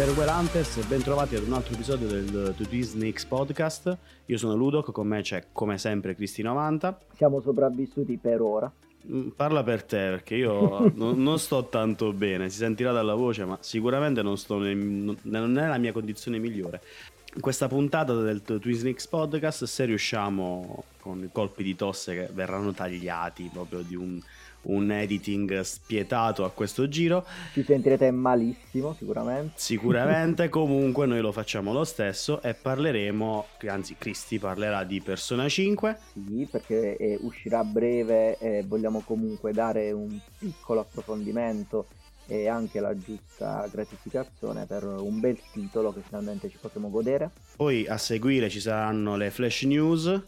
Farewell Hunters e bentrovati ad un altro episodio del To Disney X Podcast. Io sono Ludoc, con me c'è come sempre Cristi90. Siamo sopravvissuti per ora. Mm, parla per te perché io non, non, sto tanto bene, si sentirà dalla voce, ma sicuramente non, sto nel, non è la mia condizione migliore. In questa puntata del Twisnix Podcast, se riusciamo con i colpi di tosse che verranno tagliati proprio di un un editing spietato a questo giro. Ci sentirete malissimo sicuramente. Sicuramente, comunque noi lo facciamo lo stesso e parleremo, anzi Cristi parlerà di Persona 5. Sì, perché eh, uscirà a breve e vogliamo comunque dare un piccolo approfondimento e anche la giusta gratificazione per un bel titolo che finalmente ci potremo godere. Poi a seguire ci saranno le flash news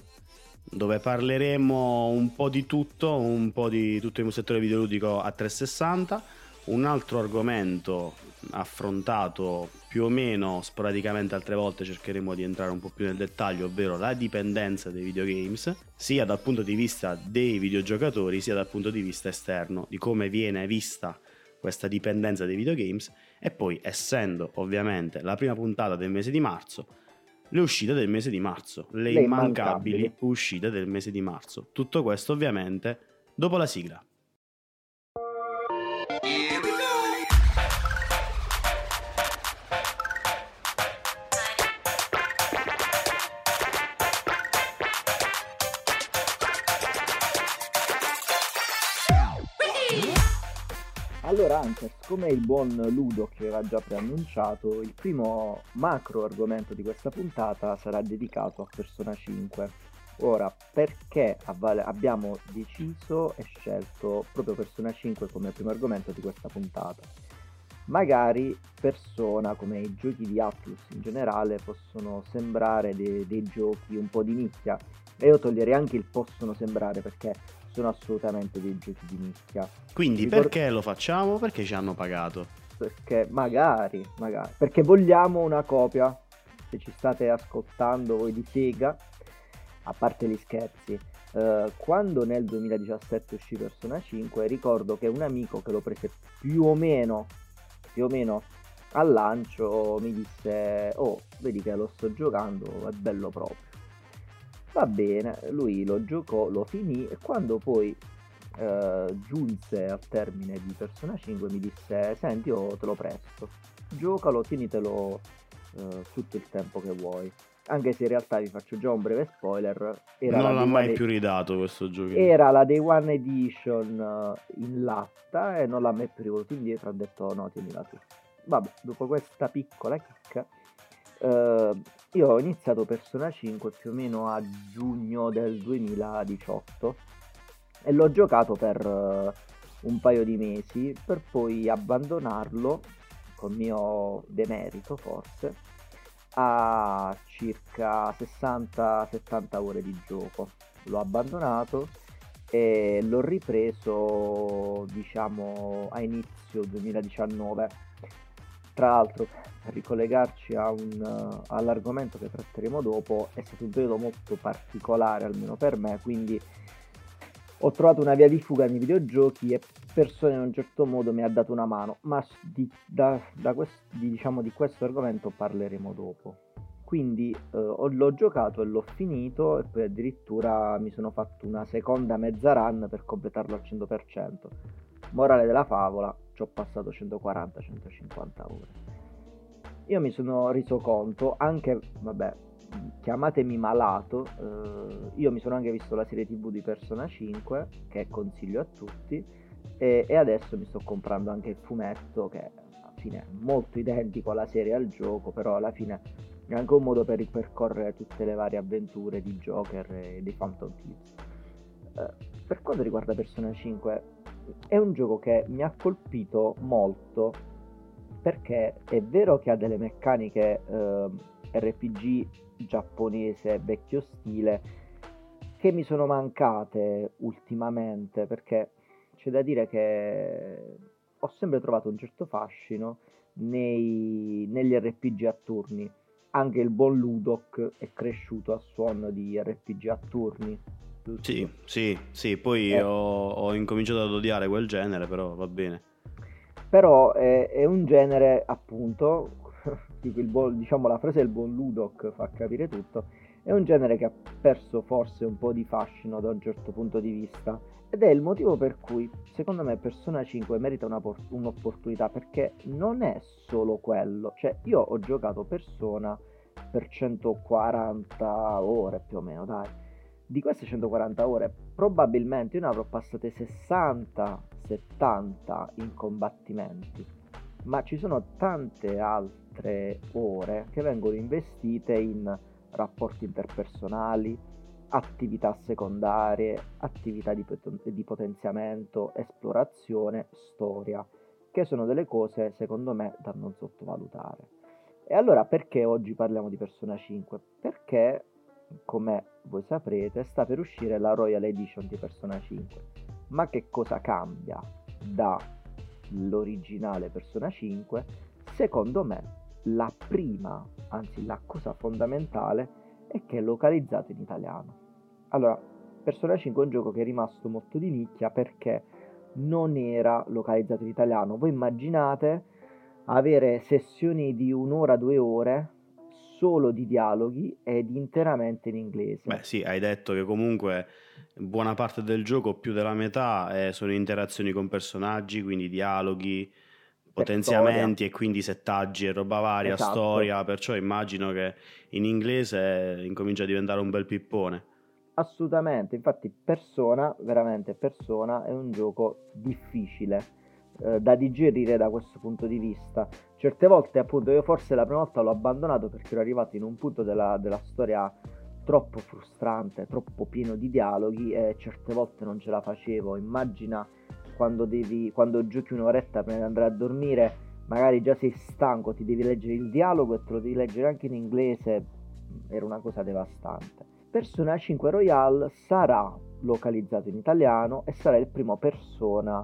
dove parleremo un po' di tutto, un po' di tutto il settore videoludico a 360, un altro argomento affrontato più o meno sporadicamente altre volte cercheremo di entrare un po' più nel dettaglio, ovvero la dipendenza dei videogames, sia dal punto di vista dei videogiocatori, sia dal punto di vista esterno, di come viene vista questa dipendenza dei videogames. E poi essendo ovviamente la prima puntata del mese di marzo le uscite del mese di marzo, le, le immancabili, immancabili uscite del mese di marzo. Tutto questo ovviamente dopo la sigla. Allora, anche come il buon Ludo che aveva già preannunciato, il primo macro argomento di questa puntata sarà dedicato a Persona 5. Ora, perché abbiamo deciso e scelto proprio Persona 5 come primo argomento di questa puntata? Magari Persona, come i giochi di Atlus in generale, possono sembrare dei, dei giochi un po' di nicchia. E io toglierei anche il possono sembrare perché sono assolutamente dei giochi di nicchia. Quindi Ricord- perché lo facciamo? Perché ci hanno pagato? Perché magari, magari, perché vogliamo una copia. Se ci state ascoltando voi di Sega, a parte gli scherzi, eh, quando nel 2017 uscì Persona 5, ricordo che un amico che lo prese più o meno, più o meno al lancio mi disse, oh, vedi che lo sto giocando, è bello proprio Va bene, lui lo giocò, lo finì e quando poi eh, giunse al termine di Persona 5 mi disse senti io te lo presto, giocalo, tienitelo eh, tutto il tempo che vuoi. Anche se in realtà vi faccio già un breve spoiler. Era non l'ha mai più ridato questo gioco. Era la Day One Edition eh, in latta e non l'ha mai più rivoluto indietro. Ha detto no, tienila tu. Vabbè, dopo questa piccola chicca Uh, io ho iniziato Persona 5 più o meno a giugno del 2018 e l'ho giocato per uh, un paio di mesi per poi abbandonarlo con mio demerito forse a circa 60-70 ore di gioco. L'ho abbandonato e l'ho ripreso diciamo a inizio 2019. Tra l'altro per ricollegarci un, uh, all'argomento che tratteremo dopo, è stato un periodo molto particolare, almeno per me, quindi ho trovato una via di fuga nei videogiochi e persone in un certo modo mi ha dato una mano, ma di, da, da quest, di, diciamo, di questo argomento parleremo dopo. Quindi uh, l'ho giocato e l'ho finito e poi addirittura mi sono fatto una seconda mezza run per completarlo al 100%. Morale della favola, ci ho passato 140-150 ore io mi sono reso conto anche, vabbè, chiamatemi malato, eh, io mi sono anche visto la serie tv di Persona 5 che consiglio a tutti e, e, adesso mi sto comprando anche il fumetto che alla fine è molto identico alla serie al gioco, però alla fine è anche un modo per ripercorrere tutte le varie avventure di Joker e dei Phantom Thieves. Eh, per quanto riguarda Persona 5 è un gioco che mi ha colpito molto perché è vero che ha delle meccaniche eh, RPG giapponese vecchio stile che mi sono mancate ultimamente perché c'è da dire che ho sempre trovato un certo fascino nei, negli RPG a turni. Anche il buon Ludok è cresciuto a suono di RPG a turni sì, sì, sì, poi eh. ho, ho incominciato ad odiare quel genere, però va bene. Però è, è un genere appunto buon, diciamo la frase del buon Ludok fa capire tutto, è un genere che ha perso forse un po' di fascino da un certo punto di vista. Ed è il motivo per cui secondo me Persona 5 merita una por- un'opportunità perché non è solo quello, cioè io ho giocato Persona per 140 ore più o meno, dai. Di queste 140 ore probabilmente io ne avrò passate 60-70 in combattimenti, ma ci sono tante altre ore che vengono investite in rapporti interpersonali, attività secondarie, attività di, di potenziamento, esplorazione, storia, che sono delle cose secondo me da non sottovalutare. E allora perché oggi parliamo di Persona 5? Perché, come voi saprete, sta per uscire la Royal Edition di Persona 5. Ma che cosa cambia dall'originale Persona 5? Secondo me la prima, anzi la cosa fondamentale, è che è localizzato in italiano. Allora, Persona 5 è un gioco che è rimasto molto di nicchia perché non era localizzato in italiano. Voi immaginate avere sessioni di un'ora, due ore solo di dialoghi ed interamente in inglese. Beh sì, hai detto che comunque buona parte del gioco, più della metà, eh, sono interazioni con personaggi, quindi dialoghi, potenziamenti e quindi settaggi e roba varia, esatto. storia, perciò immagino che in inglese incomincia a diventare un bel pippone. Assolutamente, infatti Persona, veramente Persona, è un gioco difficile eh, da digerire da questo punto di vista. Certe volte appunto io forse la prima volta l'ho abbandonato perché ero arrivato in un punto della, della storia troppo frustrante, troppo pieno di dialoghi e certe volte non ce la facevo. Immagina quando, devi, quando giochi un'oretta prima di andare a dormire, magari già sei stanco, ti devi leggere il dialogo e te lo devi leggere anche in inglese, era una cosa devastante. Persona 5 Royale sarà localizzato in italiano e sarà il primo persona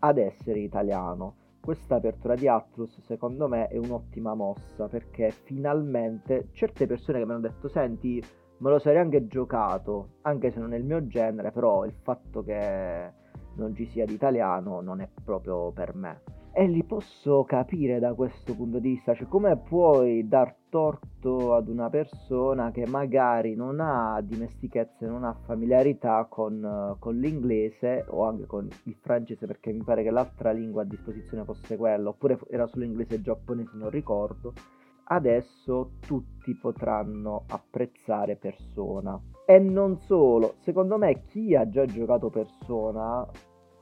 ad essere italiano. Questa apertura di Atlus secondo me è un'ottima mossa perché finalmente certe persone che mi hanno detto senti me lo sarei anche giocato anche se non è il mio genere però il fatto che non ci sia di italiano non è proprio per me. E li posso capire da questo punto di vista, cioè come puoi dar torto ad una persona che magari non ha dimestichezza, non ha familiarità con, con l'inglese o anche con il francese perché mi pare che l'altra lingua a disposizione fosse quella, oppure era solo inglese e giapponese, non ricordo. Adesso tutti potranno apprezzare persona. E non solo, secondo me chi ha già giocato persona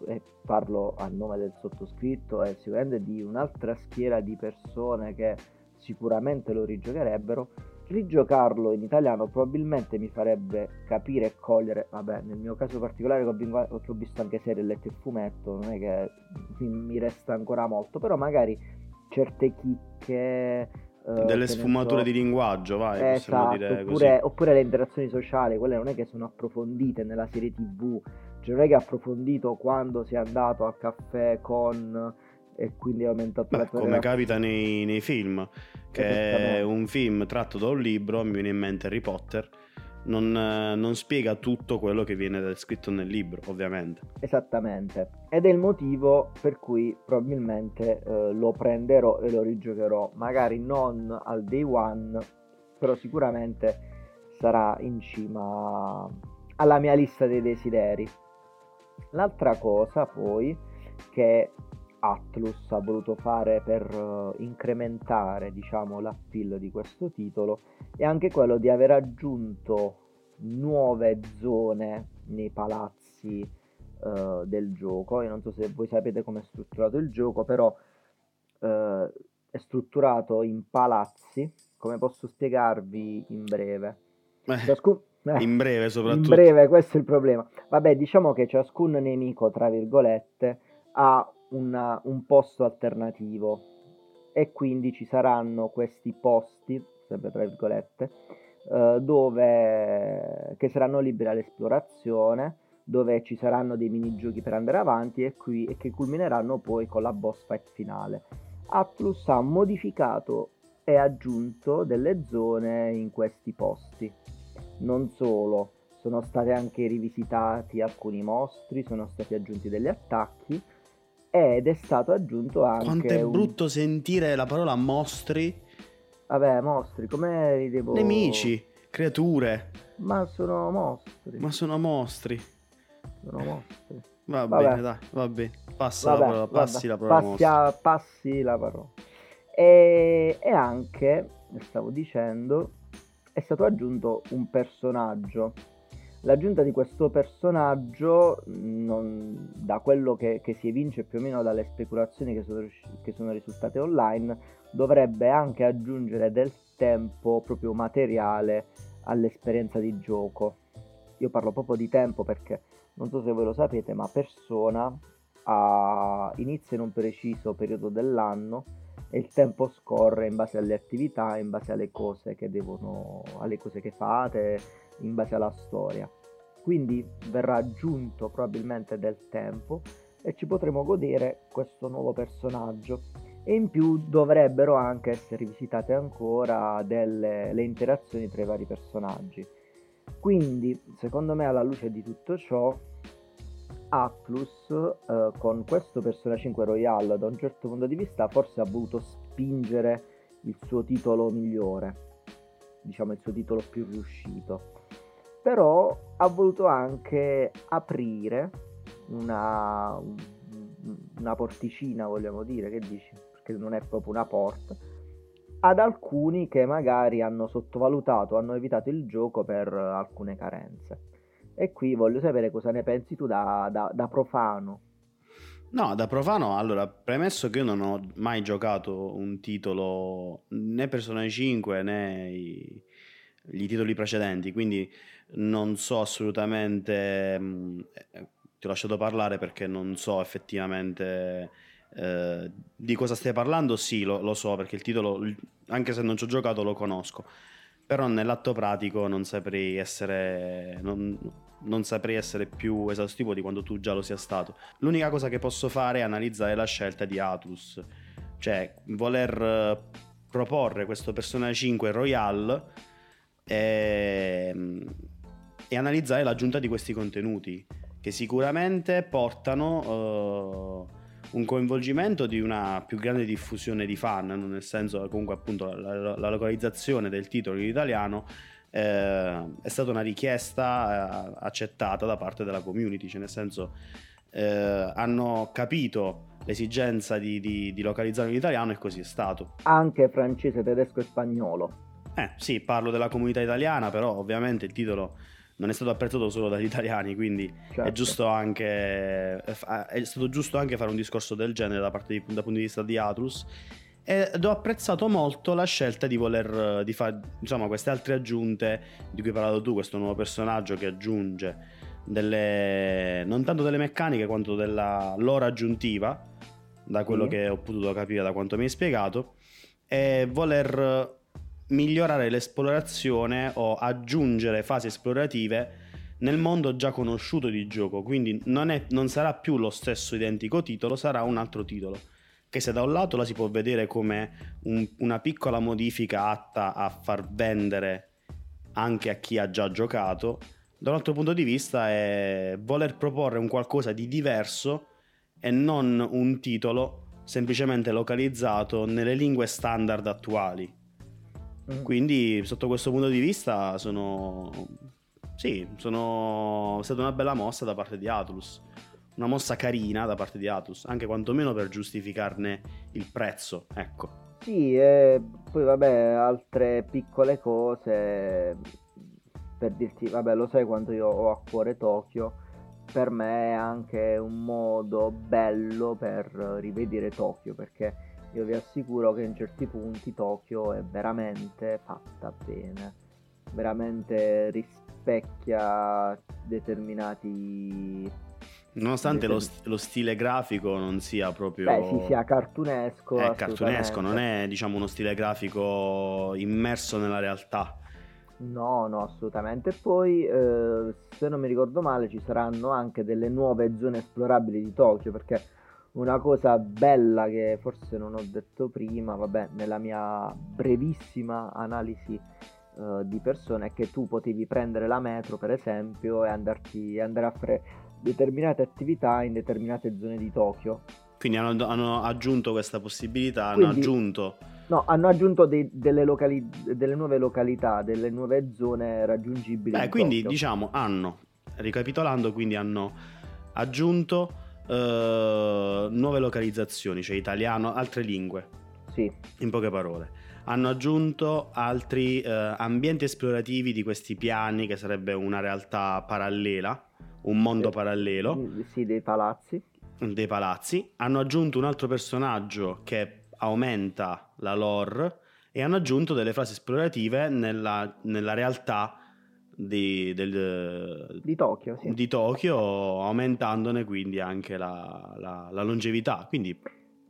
e parlo a nome del sottoscritto e sicuramente di un'altra schiera di persone che sicuramente lo rigiocherebbero, rigiocarlo in italiano probabilmente mi farebbe capire e cogliere, vabbè nel mio caso particolare che ho, visto anche serie, letto il fumetto, non è che mi resta ancora molto, però magari certe chicche... Uh, delle sfumature so, di linguaggio, vai, esatto, oppure, oppure, le interazioni sociali, quelle non è che sono approfondite nella serie tv, cioè non è che ha approfondito quando si è andato al caffè con e quindi ha aumentato Beh, la come relazione. capita nei, nei film che è un film tratto da un libro mi viene in mente Harry Potter non, non, spiega tutto quello che viene scritto nel libro, ovviamente. Esattamente. Ed è il motivo per cui probabilmente eh, lo prenderò e lo rigiocherò. Magari non al day one, però sicuramente sarà in cima alla mia lista dei desideri. L'altra cosa poi che Atlus ha voluto fare per uh, incrementare diciamo, l'appeal di questo titolo è anche quello di aver aggiunto nuove zone nei palazzi uh, del gioco. Io non so se voi sapete come è strutturato il gioco, però uh, è strutturato in palazzi. Come posso spiegarvi in breve? Ciascun... Eh, in breve soprattutto. In breve, questo è il problema. Vabbè, diciamo che ciascun nemico, tra virgolette, ha una, un posto alternativo e quindi ci saranno questi posti, sempre tra virgolette, eh, dove, che saranno liberi all'esplorazione, dove ci saranno dei minigiochi per andare avanti e, qui, e che culmineranno poi con la boss fight finale. Atlus ha modificato e aggiunto delle zone in questi posti non solo, sono stati anche rivisitati alcuni mostri, sono stati aggiunti degli attacchi ed è stato aggiunto anche... Quanto è un... brutto sentire la parola mostri Vabbè, mostri, come li devo... Nemici, creature. Ma sono mostri. Ma sono mostri. Sono mostri. Va Vabbè. bene, dai, va bene. Passa Vabbè, la parola, passi vabbè, la parola. passi, mostro. a- passi la parola. E, e anche, stavo dicendo, è stato aggiunto un personaggio. L'aggiunta di questo personaggio, non- da quello che, che si evince più o meno dalle speculazioni che sono, che sono risultate online, dovrebbe anche aggiungere del tempo proprio materiale all'esperienza di gioco. Io parlo proprio di tempo perché non so se voi lo sapete, ma Persona ha- inizia in un preciso periodo dell'anno e il tempo scorre in base alle attività, in base alle cose che devono, alle cose che fate, in base alla storia. Quindi verrà aggiunto probabilmente del tempo e ci potremo godere questo nuovo personaggio. E in più dovrebbero anche essere rivisitate ancora delle le interazioni tra i vari personaggi. Quindi, secondo me, alla luce di tutto ciò, Atlus eh, con questo Persona 5 Royale da un certo punto di vista forse ha voluto spingere il suo titolo migliore, diciamo il suo titolo più riuscito. Però ha voluto anche aprire una, un- una porticina, vogliamo dire, che dici? Perché non è proprio una porta, ad alcuni che magari hanno sottovalutato, hanno evitato il gioco per alcune carenze. E qui voglio sapere cosa ne pensi tu da, da- da profano. No, da profano, allora, premesso che io non ho mai giocato un titolo né Persona 5 né i, i titoli precedenti, quindi non so assolutamente, eh, ti ho lasciato parlare perché non so effettivamente eh, di cosa stai parlando, sì, lo, lo so perché il titolo, anche se non ci ho giocato, lo conosco, però nell'atto pratico non saprei essere, non, non saprei essere più esaustivo di quando tu già lo sia stato. L'unica cosa che posso fare è analizzare la scelta di Atlus, cioè voler eh, proporre questo Persona 5 Royal e, e analizzare l'aggiunta di questi contenuti che sicuramente portano eh, un coinvolgimento di una più grande diffusione di fan, nel senso comunque appunto la- la localizzazione del titolo in italiano eh, è stata una richiesta eh, accettata da parte della community, cioè nel senso eh, hanno capito l'esigenza di, di- di localizzare in italiano e così è stato. Anche francese, tedesco e spagnolo. Eh sì, parlo della comunità italiana, però ovviamente il titolo non è stato apprezzato solo dagli italiani, quindi Certo. è giusto anche è stato giusto anche fare un discorso del genere da parte di, dal punto di vista di Atlus ed ho apprezzato molto la scelta di voler di fare insomma queste altre aggiunte di cui hai parlato tu, questo nuovo personaggio che aggiunge delle non tanto delle meccaniche quanto della lore aggiuntiva, da quello Sì. che ho potuto capire da quanto mi hai spiegato, e voler migliorare l'esplorazione o aggiungere fasi esplorative nel mondo già conosciuto di gioco, quindi non, è- non sarà più lo stesso identico titolo, sarà un altro titolo. Che se da un lato la si può vedere come un- una piccola modifica atta a far vendere anche a chi ha già giocato, da un altro punto di vista è voler proporre un qualcosa di diverso e non un titolo semplicemente localizzato nelle lingue standard attuali. Mm. Quindi, sotto questo punto di vista, sono. Sì, sono è stata una bella mossa da parte di Atlus. Una mossa carina da parte di Atlus, anche quantomeno per giustificarne il prezzo. Ecco. Sì, e poi vabbè, altre piccole cose per dirti, vabbè, lo sai quanto io ho a cuore Tokyo, per me è anche un modo bello per rivedere Tokyo, perché io vi assicuro che in certi punti Tokyo è veramente fatta bene, veramente rispecchia determinati... Nonostante lo, lo stile grafico non sia proprio. Beh, sì, sia cartunesco. È cartunesco, assolutamente. non è diciamo uno stile grafico immerso nella realtà. No, no, assolutamente. Poi, eh, se non mi ricordo male, ci saranno anche delle nuove zone esplorabili di Tokyo, perché una cosa bella che forse non ho detto prima, vabbè, nella mia brevissima analisi eh, di persone, è che tu potevi prendere la metro, per esempio, e andarti, andare a fare determinate attività in determinate zone di Tokyo. Quindi hanno, hanno aggiunto questa possibilità, hanno Quindi- aggiunto No, hanno aggiunto dei, delle, locali- delle, nuove località, delle nuove zone raggiungibili. Beh, quindi Tokyo. diciamo hanno, ricapitolando, quindi hanno aggiunto uh, nuove localizzazioni, cioè italiano, altre lingue. Sì. In poche parole. Hanno aggiunto altri uh, ambienti esplorativi di questi piani, che sarebbe una realtà parallela, un mondo parallelo. Sì, dei palazzi. Dei palazzi. Hanno aggiunto un altro personaggio che aumenta la lore e hanno aggiunto delle frasi esplorative nella, nella realtà di, del, di, Tokyo, sì. di, Tokyo, aumentandone quindi anche la, la, la longevità. Quindi,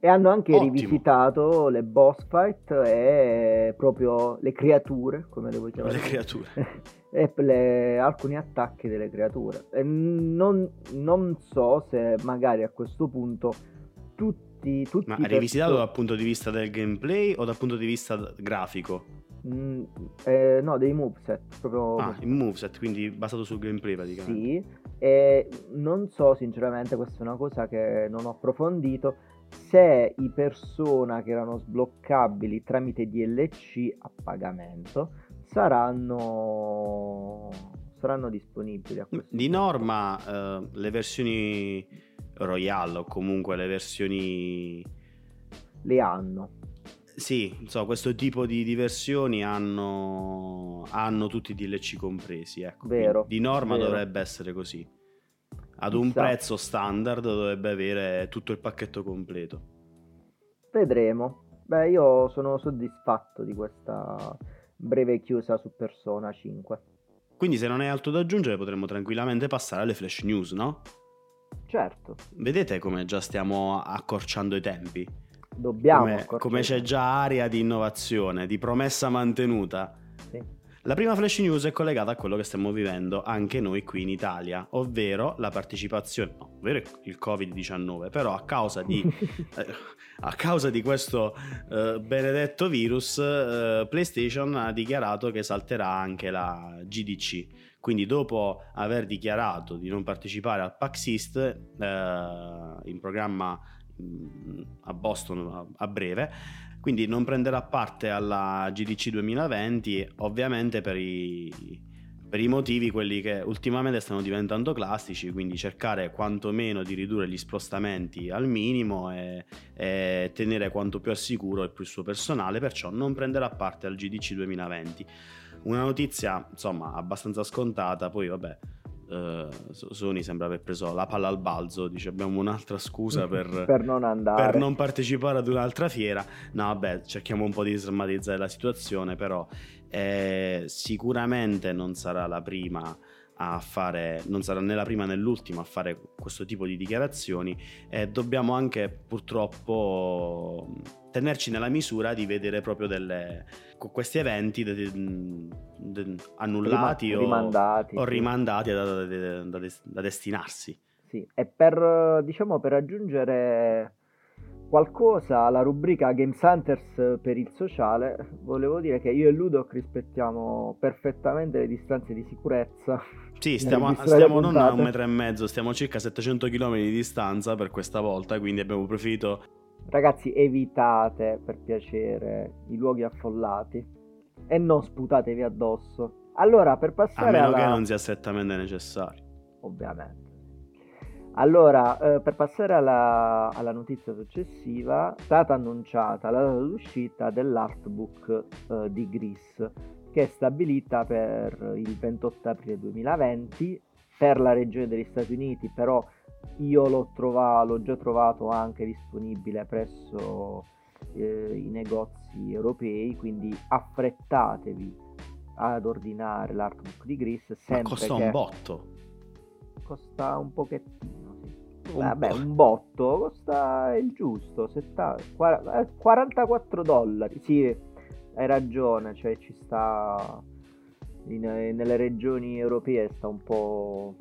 e hanno anche ottimo. rivisitato le boss fight e proprio le creature, come le vuoi chiamare? Le creature. e le, alcuni attacchi delle creature. E non, non so se magari a questo punto tutti tutti, Ma rivisitato perso- dal punto di vista del gameplay o dal punto di vista grafico? Mm, eh, no, dei moveset. Proprio... Ah, il moveset, quindi basato sul gameplay praticamente. Sì, e non so sinceramente, questa è una cosa che non ho approfondito, se i persona che erano sbloccabili tramite DLC a pagamento saranno, saranno disponibili. Di norma eh, le versioni Royale o comunque le versioni... Le hanno. Sì, so, questo tipo di, di versioni hanno, hanno, tutti i DLC compresi. Ecco. Vero. Di norma vero. dovrebbe essere così. Ad un esatto. prezzo standard dovrebbe avere tutto il pacchetto completo. Vedremo. Beh, io sono soddisfatto di questa breve chiusa su Persona 5. Quindi se non hai altro da aggiungere potremmo tranquillamente passare alle flash news, no? Certo. Vedete come già stiamo accorciando i tempi? Dobbiamo. Come, come c'è già aria di innovazione, di promessa mantenuta. Sì. La prima flash news è collegata a quello che stiamo vivendo anche noi qui in Italia, ovvero la partecipazione, no, ovvero il Covid-19, però a causa di, eh, a causa di questo eh, benedetto virus, eh, PlayStation ha dichiarato che salterà anche la GDC quindi dopo aver dichiarato di non partecipare al PAX East eh, in programma mm, a Boston a breve, quindi non prenderà parte alla GDC 2020 ovviamente per i, per i motivi quelli che ultimamente stanno diventando classici, quindi cercare quantomeno di ridurre gli spostamenti al minimo e, e tenere quanto più al sicuro il suo personale, perciò non prenderà parte al GDC 2020 una notizia insomma abbastanza scontata, poi vabbè. Uh, Sony sembra aver preso la palla al balzo, dice abbiamo un'altra scusa per, per, non andare. per non partecipare ad un'altra fiera. No, vabbè, cerchiamo un po' di sdrammatizzare la situazione, però eh, sicuramente non sarà la prima a fare, non sarà né la prima né l'ultima a fare questo tipo di dichiarazioni e dobbiamo anche purtroppo tenerci nella misura di vedere proprio delle, questi eventi de, de, de, annullati o rimandati, o rimandati da, da, da, destinarsi. Sì, e per, diciamo, per aggiungere qualcosa alla rubrica Games Hunters per il sociale, volevo dire che io e Ludoc rispettiamo perfettamente le distanze di sicurezza. Sì, stiamo, stiamo non a un metro e mezzo, stiamo a circa 700 km di distanza per questa volta, quindi abbiamo preferito Ragazzi, evitate per piacere i luoghi affollati e non sputatevi addosso. Allora, per passare a meno alla... che non sia strettamente necessario. Ovviamente. Allora, eh, per passare alla, alla, notizia successiva, è stata annunciata la data d'uscita dell'artbook eh, di Gris, che è stabilita per il 28 aprile 2020 per la regione degli Stati Uniti, però io l'ho, trovato, l'ho già trovato anche disponibile presso eh, i negozi europei, quindi affrettatevi ad ordinare l'artbook di Gris. Ma costa un botto. Costa un pochettino, sì. Un Vabbè, un botto costa il giusto, 70, 44 dollari. Sì, hai ragione, cioè ci sta in, nelle regioni europee sta un po'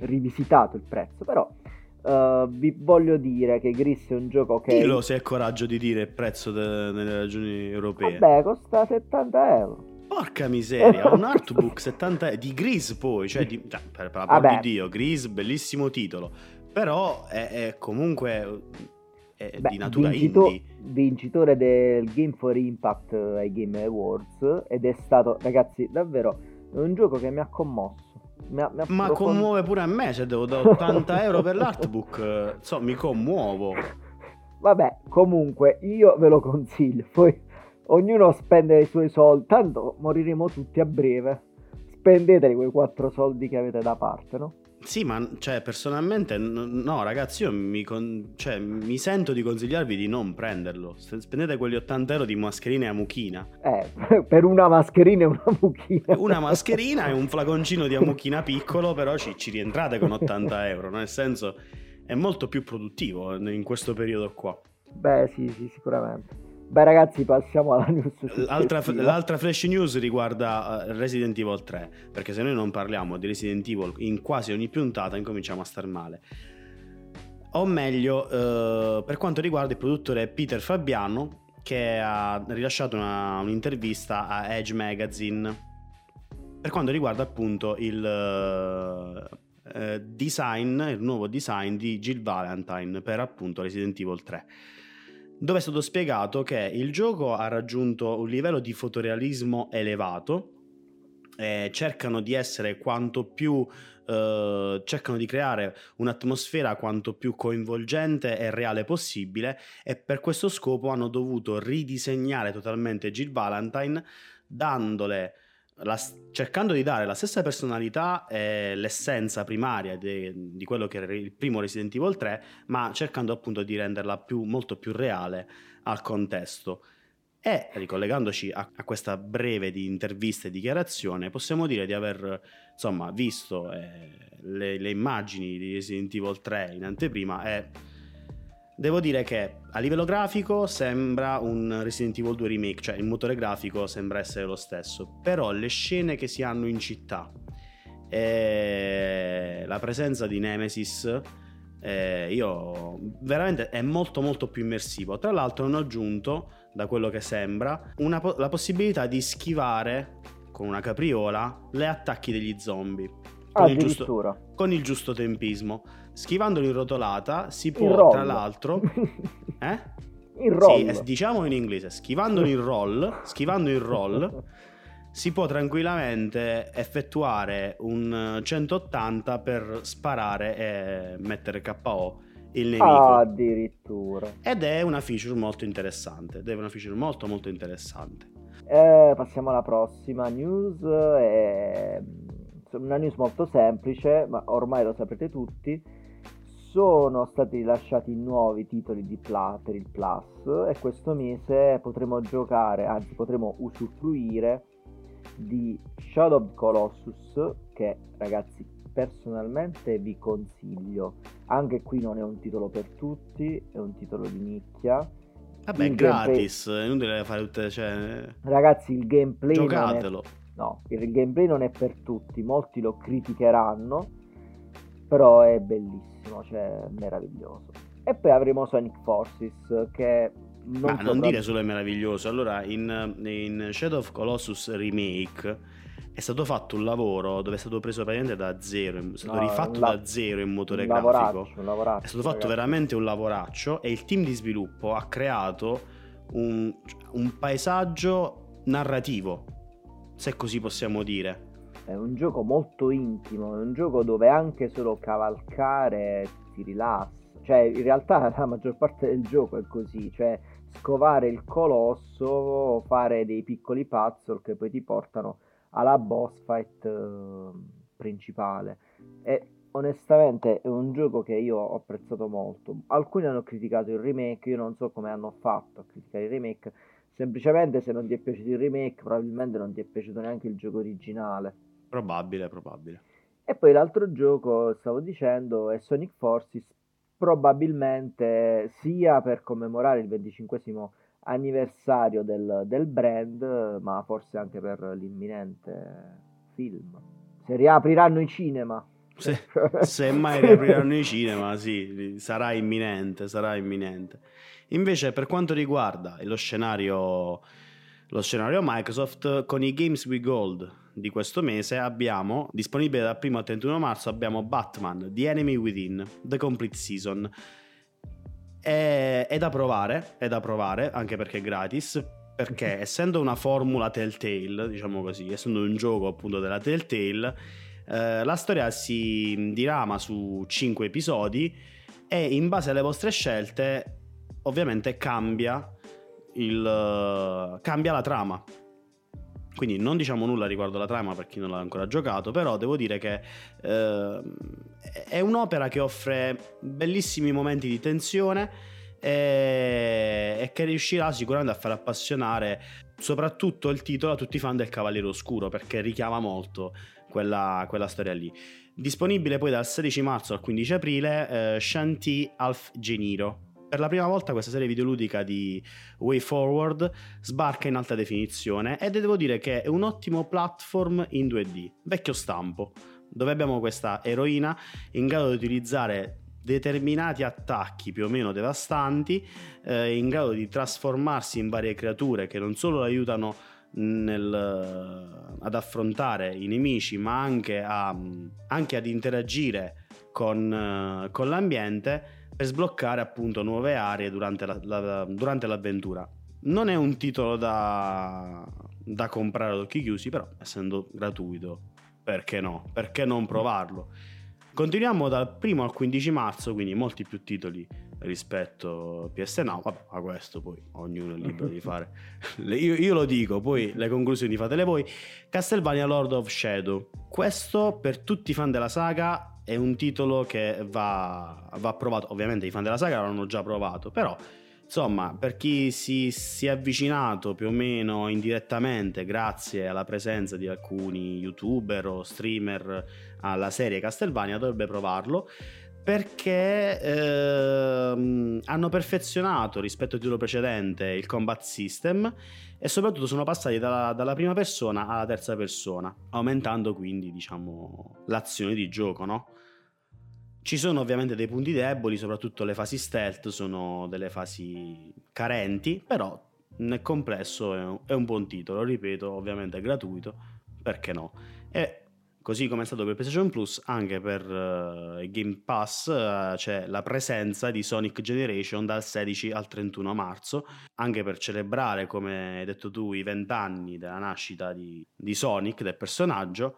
rivisitato il prezzo, però uh, vi voglio dire che Gris è un gioco che... Dillo se hai coraggio di dire il prezzo de- nelle regioni europee. Vabbè, costa 70 euro. Porca miseria, un artbook 70 euro di Gris poi, cioè, di, cioè per, per l'amor di Dio, Gris, bellissimo titolo, però è, è comunque è Beh, di natura vincito- indie. vincitore del Game for Impact ai Game Awards ed è stato, ragazzi, davvero è un gioco che mi ha commosso. Mi mi Ma commuove pure a me se devo dare 80 euro per l'artbook. So, mi commuovo. Vabbè, comunque io ve lo consiglio. Poi ognuno spende i suoi soldi, tanto moriremo tutti a breve. Spendeteli quei quattro soldi che avete da parte, no? Sì, ma cioè, personalmente, no, ragazzi, io mi, con- cioè, mi sento di consigliarvi di non prenderlo. Spendete quegli 80 euro di mascherine a mucchina. Eh, per una mascherina e una mucchina. Una mascherina e un flaconcino di amuchina piccolo, però ci, ci rientrate con 80 euro. Nel senso, è molto più produttivo in questo periodo qua. Beh, sì, sì, sicuramente. Beh, ragazzi, passiamo alla news L'altra, l'altra flash news riguarda eh, Resident Evil 3, perché se noi non parliamo di Resident Evil in quasi ogni puntata incominciamo a star male. O meglio, eh, per quanto riguarda il produttore Peter Fabiano, che ha rilasciato una- un'intervista a Edge Magazine, per quanto riguarda appunto il eh, eh, design, il nuovo design di Jill Valentine per appunto Resident Evil 3 dove è stato spiegato che il gioco ha raggiunto un livello di fotorealismo elevato, eh, cercano di essere quanto più eh, cercano di creare un'atmosfera quanto più coinvolgente e reale possibile e per questo scopo hanno dovuto ridisegnare totalmente Jill Valentine dandole la- cercando di dare la stessa personalità e l'essenza primaria de- di quello che era il primo Resident Evil 3 ma cercando appunto di renderla più, molto più reale al contesto. E ricollegandoci a, a questa breve di intervista e dichiarazione, possiamo dire di aver insomma visto eh, le, le immagini di Resident Evil 3 in anteprima e devo dire che a livello grafico sembra un Resident Evil 2 remake, cioè il motore grafico sembra essere lo stesso, però le scene che si hanno in città e la presenza di Nemesis eh, io veramente è molto molto più immersivo. Tra l'altro hanno aggiunto, da quello che sembra, po- la possibilità di schivare con una capriola le attacchi degli zombie. Con il, giusto, con il giusto tempismo. Schivandolo in rotolata si può, roll. tra l'altro... Eh? In roll. Sì, diciamo in inglese, schivandolo in roll, schivando in roll, si può tranquillamente effettuare un eh, 180 per sparare e mettere KO il nemico. Ah, addirittura. Ed è una feature molto interessante, ed è una feature molto molto interessante. Eh, passiamo alla prossima news. È una news molto semplice, ma ormai lo saprete tutti. Sono stati rilasciati nuovi titoli di Pla- per il Plus e questo mese potremo giocare, anzi potremo usufruire di Shadow of Colossus che ragazzi personalmente vi consiglio. Anche qui non è un titolo per tutti, è un titolo di nicchia. Vabbè, Il gameplay- gratis, inutile fare tutte... Cioè, Ragazzi, il gameplay non è giocatelo. No, il gameplay non è per tutti, molti lo criticheranno, però è bellissimo, cioè meraviglioso. E poi avremo Sonic Forces che non, Ma non dire solo è meraviglioso. Allora, in, in Shadow of Colossus Remake è stato fatto un lavoro dove è stato preso praticamente da zero, è stato No, rifatto la- da zero in motore grafico. lavoraccio, un lavoraccio, È stato fatto ragazzi. veramente un lavoraccio e il team di sviluppo ha creato un, un paesaggio narrativo, se così possiamo dire. È un gioco molto intimo, è un gioco dove anche solo cavalcare ti rilassa. Cioè, in realtà la maggior parte del gioco è così, cioè scovare il colosso, fare dei piccoli puzzle che poi ti portano alla boss fight eh, principale. E onestamente è un gioco che io ho apprezzato molto. Alcuni hanno criticato il remake, io non so come hanno fatto a criticare il remake. Semplicemente se non ti è piaciuto il remake, probabilmente non ti è piaciuto neanche il gioco originale. Probabile, probabile. E poi l'altro gioco, stavo dicendo, è Sonic Forces, probabilmente sia per commemorare il 25 anniversario del, del brand, ma forse anche per l'imminente film. Se riapriranno i cinema. Se, se mai riapriranno i cinema, sì, sarà imminente, sarà imminente. Invece, per quanto riguarda lo scenario, lo scenario Microsoft, con i Games with Gold di questo mese abbiamo, disponibile dal 1 al 31 marzo, abbiamo Batman, The Enemy Within, The Complete Season. è, è, da provare, è da provare, anche perché è gratis, perché essendo una formula Telltale, diciamo così, essendo un gioco appunto della Telltale, eh, la storia si dirama su 5 episodi e in base alle vostre scelte ovviamente cambia, il, cambia la trama. Quindi non diciamo nulla riguardo la trama per chi non l'ha ancora giocato, però devo dire che eh, è un'opera che offre bellissimi momenti di tensione e, e che riuscirà sicuramente a far appassionare soprattutto il titolo a tutti i fan del Cavaliere Oscuro perché richiama molto quella, quella storia lì. Disponibile poi dal 16 marzo al 15 aprile eh, Shanti Alf Geniro. Per la prima volta questa serie videoludica di Way Forward sbarca in alta definizione ed devo dire che è un ottimo platform in 2D, vecchio stampo, dove abbiamo questa eroina in grado di utilizzare determinati attacchi più o meno devastanti, eh, in grado di trasformarsi in varie creature che non solo aiutano nel, ad affrontare i nemici, ma anche, a, anche ad interagire con, con, l'ambiente per sbloccare appunto nuove aree durante, la, la, durante l'avventura. Non è un titolo da, da comprare ad occhi chiusi, però essendo gratuito, perché no? Perché non provarlo? Continuiamo dal 1 al 15 marzo, quindi molti più titoli rispetto a PS Now. Vabbè, ma questo poi ognuno è libero di fare. Io, io, lo dico, poi le conclusioni fatele voi. Castlevania Lord of Shadow. Questo per tutti i fan della saga è un titolo che va, va provato. Ovviamente i fan della saga l'hanno già provato, però insomma, per chi si, si, è avvicinato più o meno indirettamente grazie alla presenza di alcuni youtuber o streamer alla serie Castlevania, dovrebbe provarlo perché ehm, hanno perfezionato rispetto al titolo precedente il combat system e soprattutto sono passati dalla, dalla, prima persona alla terza persona, aumentando quindi diciamo l'azione di gioco, no? Ci sono ovviamente dei punti deboli, soprattutto le fasi stealth sono delle fasi carenti, però nel complesso è un, buon titolo, ripeto, ovviamente è gratuito, perché no? E così come è stato per PlayStation Plus, anche per uh, Game Pass uh, c'è la presenza di Sonic Generation dal 16 al 31 marzo, anche per celebrare, come hai detto tu, i vent'anni della nascita di, di Sonic, del personaggio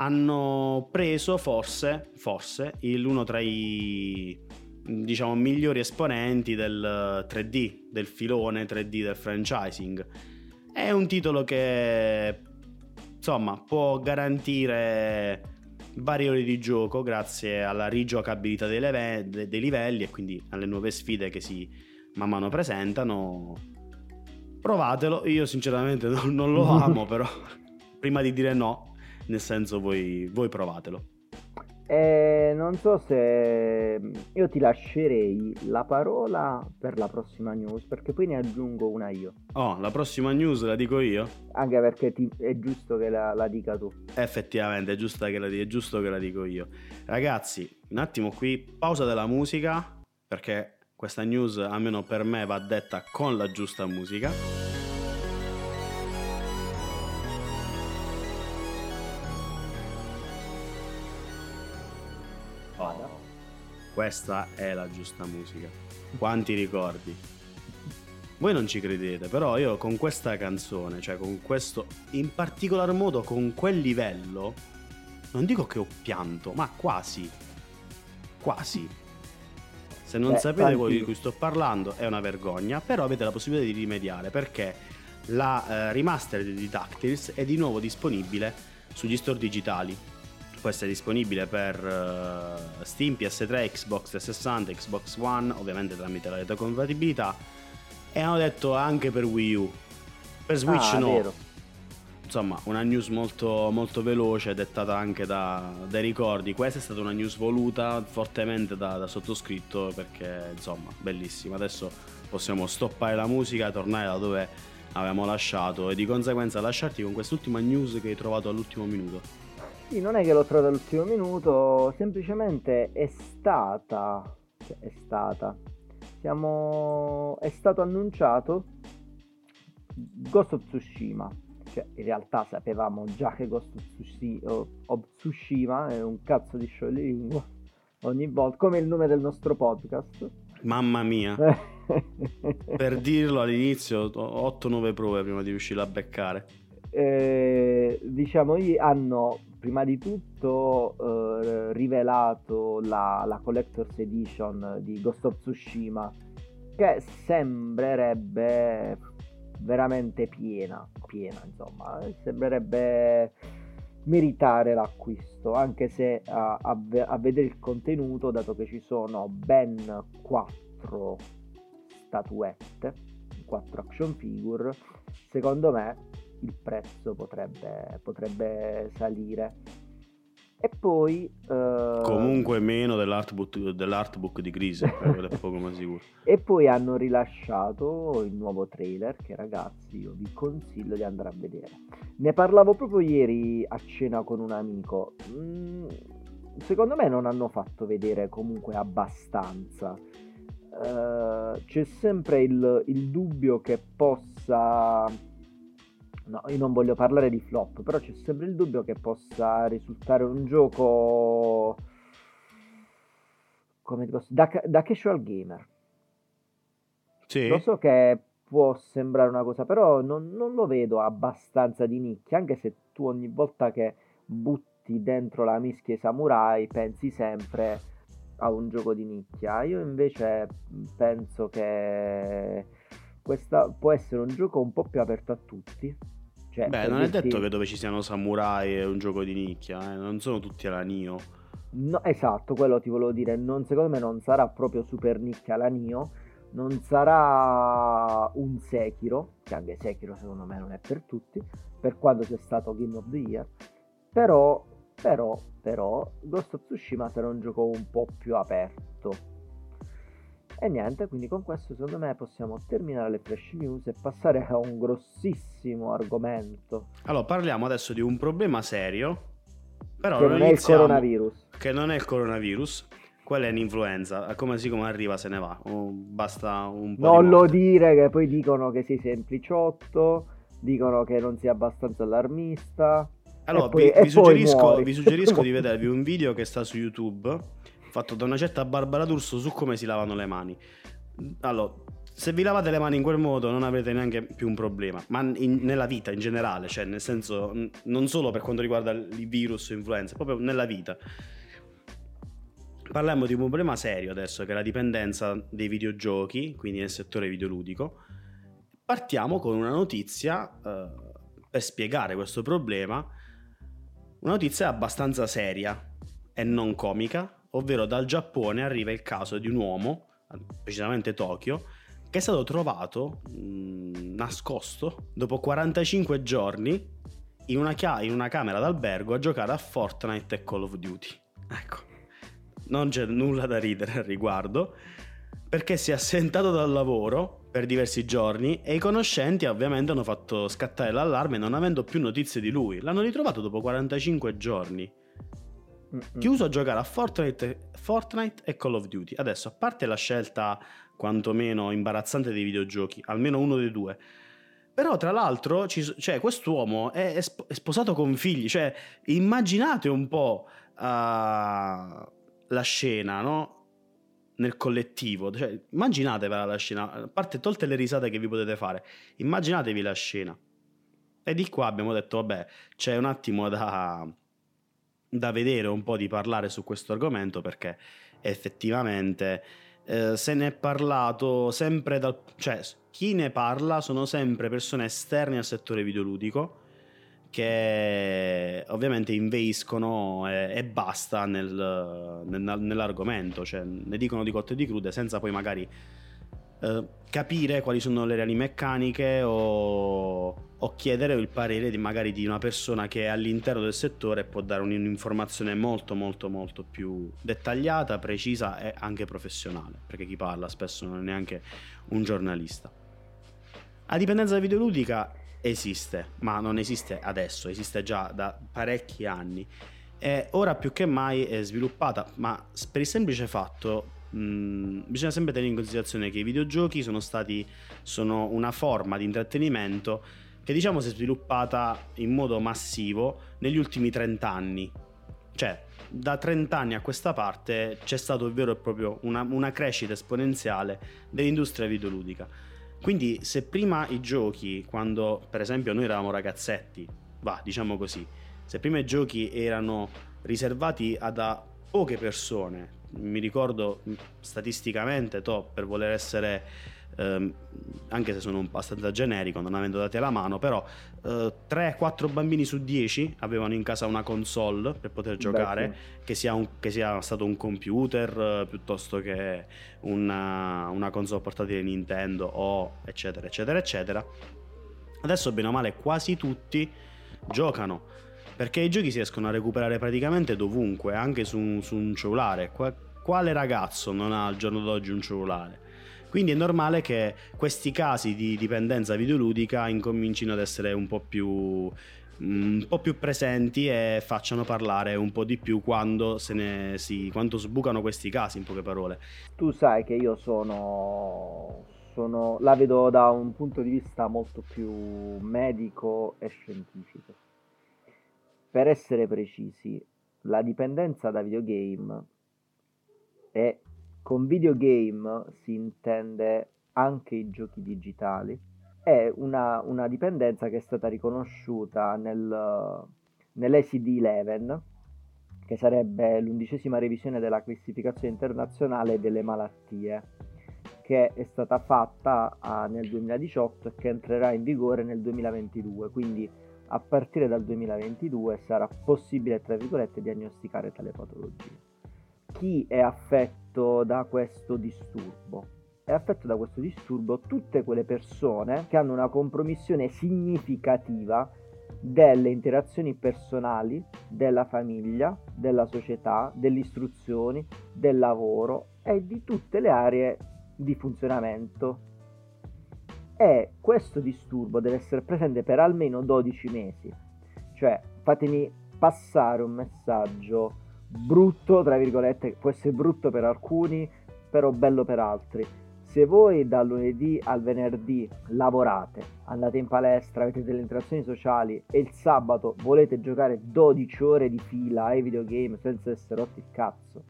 hanno preso forse, forse uno tra i diciamo migliori esponenti del 3D, del filone 3D del franchising. È un titolo che insomma può garantire varie ore di gioco grazie alla rigiocabilità dei, leve- dei livelli e quindi alle nuove sfide che si man mano presentano. Provatelo, io sinceramente non, non lo amo, però prima di dire no nel senso voi, voi provatelo. Eh, non so se io ti lascerei la parola per la prossima news perché poi ne aggiungo una io. Oh, la prossima news la dico io? Anche perché ti, è giusto che la, la, dica tu. Effettivamente è, che la, è giusto che la dico io. Ragazzi, un attimo qui, pausa della musica perché questa news almeno per me va detta con la giusta musica. Questa è la giusta musica. Quanti ricordi? Voi non ci credete, però io con questa canzone, cioè con questo, in particolar modo con quel livello, non dico che ho pianto, ma quasi. Quasi. Se non Beh, sapete voi di cui sto parlando è una vergogna, però avete la possibilità di rimediare perché la uh, remastered di DuckTales è di nuovo disponibile sugli store digitali può essere disponibile per uh, Steam, PS3, Xbox 360, Xbox One, ovviamente tramite la retrocompatibilità e hanno detto anche per Wii U. Per Switch ah, no. Vero. Insomma, una news molto, molto veloce, dettata anche da, dai ricordi. Questa è stata una news voluta fortemente da, da sottoscritto perché, insomma, bellissima. Adesso possiamo stoppare la musica, tornare da dove avevamo lasciato e di conseguenza lasciarti con quest'ultima news che hai trovato all'ultimo minuto. Sì, non è che l'ho trovato all'ultimo minuto, semplicemente è stata, cioè è stata, siamo, è stato annunciato Ghost of Tsushima, cioè in realtà sapevamo già che Ghost of Tsushima è un cazzo di scioglilingua ogni volta, come il nome del nostro podcast. Mamma mia. per dirlo all'inizio, 8-9 prove prima di riuscire a beccare. Eh, diciamo, hanno prima di tutto eh, rivelato la, la Collector's Edition di Ghost of Tsushima, che sembrerebbe veramente piena, piena insomma, sembrerebbe meritare l'acquisto, anche se a, a, a, vedere il contenuto, dato che ci sono ben 4 statuette, 4 action figure, secondo me il prezzo potrebbe, potrebbe salire. E poi... Uh, Comunque meno dell'artbook, dell'artbook di Grise, è poco ma sicuro. E poi hanno rilasciato il nuovo trailer che ragazzi io vi consiglio di andare a vedere. Ne parlavo proprio ieri a cena con un amico. Mm, secondo me non hanno fatto vedere comunque abbastanza. Uh, c'è sempre il, il dubbio che possa no, io non voglio parlare di flop, però c'è sempre il dubbio che possa risultare un gioco come posso, da, da casual gamer. Sì. Lo so che può sembrare una cosa, però non, non, lo vedo abbastanza di nicchia, anche se tu ogni volta che butti dentro la mischia samurai pensi sempre a un gioco di nicchia. Io invece penso che questa può essere un gioco un po' più aperto a tutti cioè, Beh, non è detto che dove ci siano samurai è un gioco di nicchia, eh? non sono tutti alla Nio. No, esatto, quello ti volevo dire, non, secondo me non sarà proprio super nicchia la Nio, non sarà un Sekiro, che anche Sekiro secondo me non è per tutti, per quando sia stato Game of the Year, però, però, però, Ghost of Tsushima sarà un gioco un po' più aperto e niente, quindi con questo secondo me possiamo terminare le flash news e passare a un grossissimo argomento. Allora, parliamo adesso di un problema serio, però che non è il coronavirus. Che non è il coronavirus, quella è un'influenza, come si come arriva se ne va, oh, basta un po' Non lo dire che poi dicono che sei sempliciotto, dicono che non sei abbastanza allarmista. Allora, poi, vi, vi, suggerisco, vi suggerisco di vedervi un video che sta su YouTube fatto da una certa Barbara D'Urso su come si lavano le mani. Allora, se vi lavate le mani in quel modo non avrete neanche più un problema, ma in, nella vita in generale, cioè nel senso non solo per quanto riguarda il virus o influenza, proprio nella vita. Parliamo di un problema serio adesso, che è la dipendenza dei videogiochi, quindi nel settore videoludico. Partiamo con una notizia eh, per spiegare questo problema, una notizia abbastanza seria e non comica, ovvero dal Giappone arriva il caso di un uomo, precisamente Tokyo, che è stato trovato mh, nascosto dopo 45 giorni in una, chia- in una camera d'albergo a giocare a Fortnite e Call of Duty. Ecco, non c'è nulla da ridere al riguardo, perché si è assentato dal lavoro per diversi giorni e i conoscenti ovviamente hanno fatto scattare l'allarme non avendo più notizie di lui. L'hanno ritrovato dopo 45 giorni. Chiuso a giocare a Fortnite, Fortnite e Call of Duty. Adesso, a parte la scelta quantomeno imbarazzante dei videogiochi, almeno uno dei due, però, tra l'altro, ci, cioè, quest'uomo è, è, sposato con figli. Cioè, immaginate un po' uh, la scena, no? Nel collettivo. Cioè, immaginatevela la scena. A parte tolte le risate che vi potete fare, immaginatevi la scena. E di qua abbiamo detto, vabbè, c'è un attimo da da vedere un po' di parlare su questo argomento perché effettivamente eh, se ne è parlato sempre dal... cioè chi ne parla sono sempre persone esterne al settore videoludico che ovviamente inveiscono e, e basta nel, nel, nell'argomento, cioè ne dicono di cotte e di crude senza poi magari eh, capire quali sono le reali meccaniche o, o, chiedere il parere di magari di una persona che è all'interno del settore e può dare un'informazione molto molto molto più dettagliata, precisa e anche professionale, perché chi parla spesso non è neanche un giornalista. La dipendenza videoludica esiste, ma non esiste adesso, esiste già da parecchi anni. E ora più che mai è sviluppata, ma per il semplice fatto Mm, bisogna sempre tenere in considerazione che i videogiochi sono stati sono una forma di intrattenimento che diciamo si è sviluppata in modo massivo negli ultimi 30 anni Cioè, da 30 anni a questa parte c'è stato vero e proprio una, una crescita esponenziale dell'industria videoludica. Quindi se prima i giochi, quando per esempio noi eravamo ragazzetti, va, diciamo così, se prima i giochi erano riservati a poche persone, mi ricordo statisticamente, to, per voler essere ehm, anche se sono abbastanza generico, non avendo dati alla mano, però eh, 3-4 bambini su 10 avevano in casa una console per poter giocare, Beh, sì. che, sia un, che, sia stato un computer eh, piuttosto che una, una console portatile Nintendo o eccetera, eccetera, eccetera. Adesso, bene o male, quasi tutti giocano perché i giochi si riescono a recuperare praticamente dovunque, anche su, su un cellulare. Quale ragazzo non ha al giorno d'oggi un cellulare? Quindi è normale che questi casi di dipendenza videoludica incomincino ad essere un po' più un po' più presenti e facciano parlare un po' di più quando, se ne si, quando sbucano questi casi, in poche parole. Tu sai che io sono, sono, la vedo da un punto di vista molto più medico e scientifico. Per essere precisi, la dipendenza da videogame è con videogame si intende anche i giochi digitali. È una, una dipendenza che è stata riconosciuta nel, nell'ECD-11, che sarebbe l'undicesima revisione della classificazione internazionale delle malattie, che è stata fatta a, nel 2018 e che entrerà in vigore nel 2022. Quindi a partire dal 2022 sarà possibile, tra virgolette, diagnosticare tale patologia chi è affetto da questo disturbo? È affetto da questo disturbo tutte quelle persone che hanno una compromissione significativa delle interazioni personali, della famiglia, della società, delle istruzioni, del lavoro e di tutte le aree di funzionamento. E questo disturbo deve essere presente per almeno 12 mesi. Cioè, fatemi passare un messaggio brutto, tra virgolette, può essere brutto per alcuni, però bello per altri. Se voi dal lunedì al venerdì lavorate, andate in palestra, avete delle interazioni sociali e il sabato volete giocare 12 ore di fila ai videogame senza essere rotti il cazzo,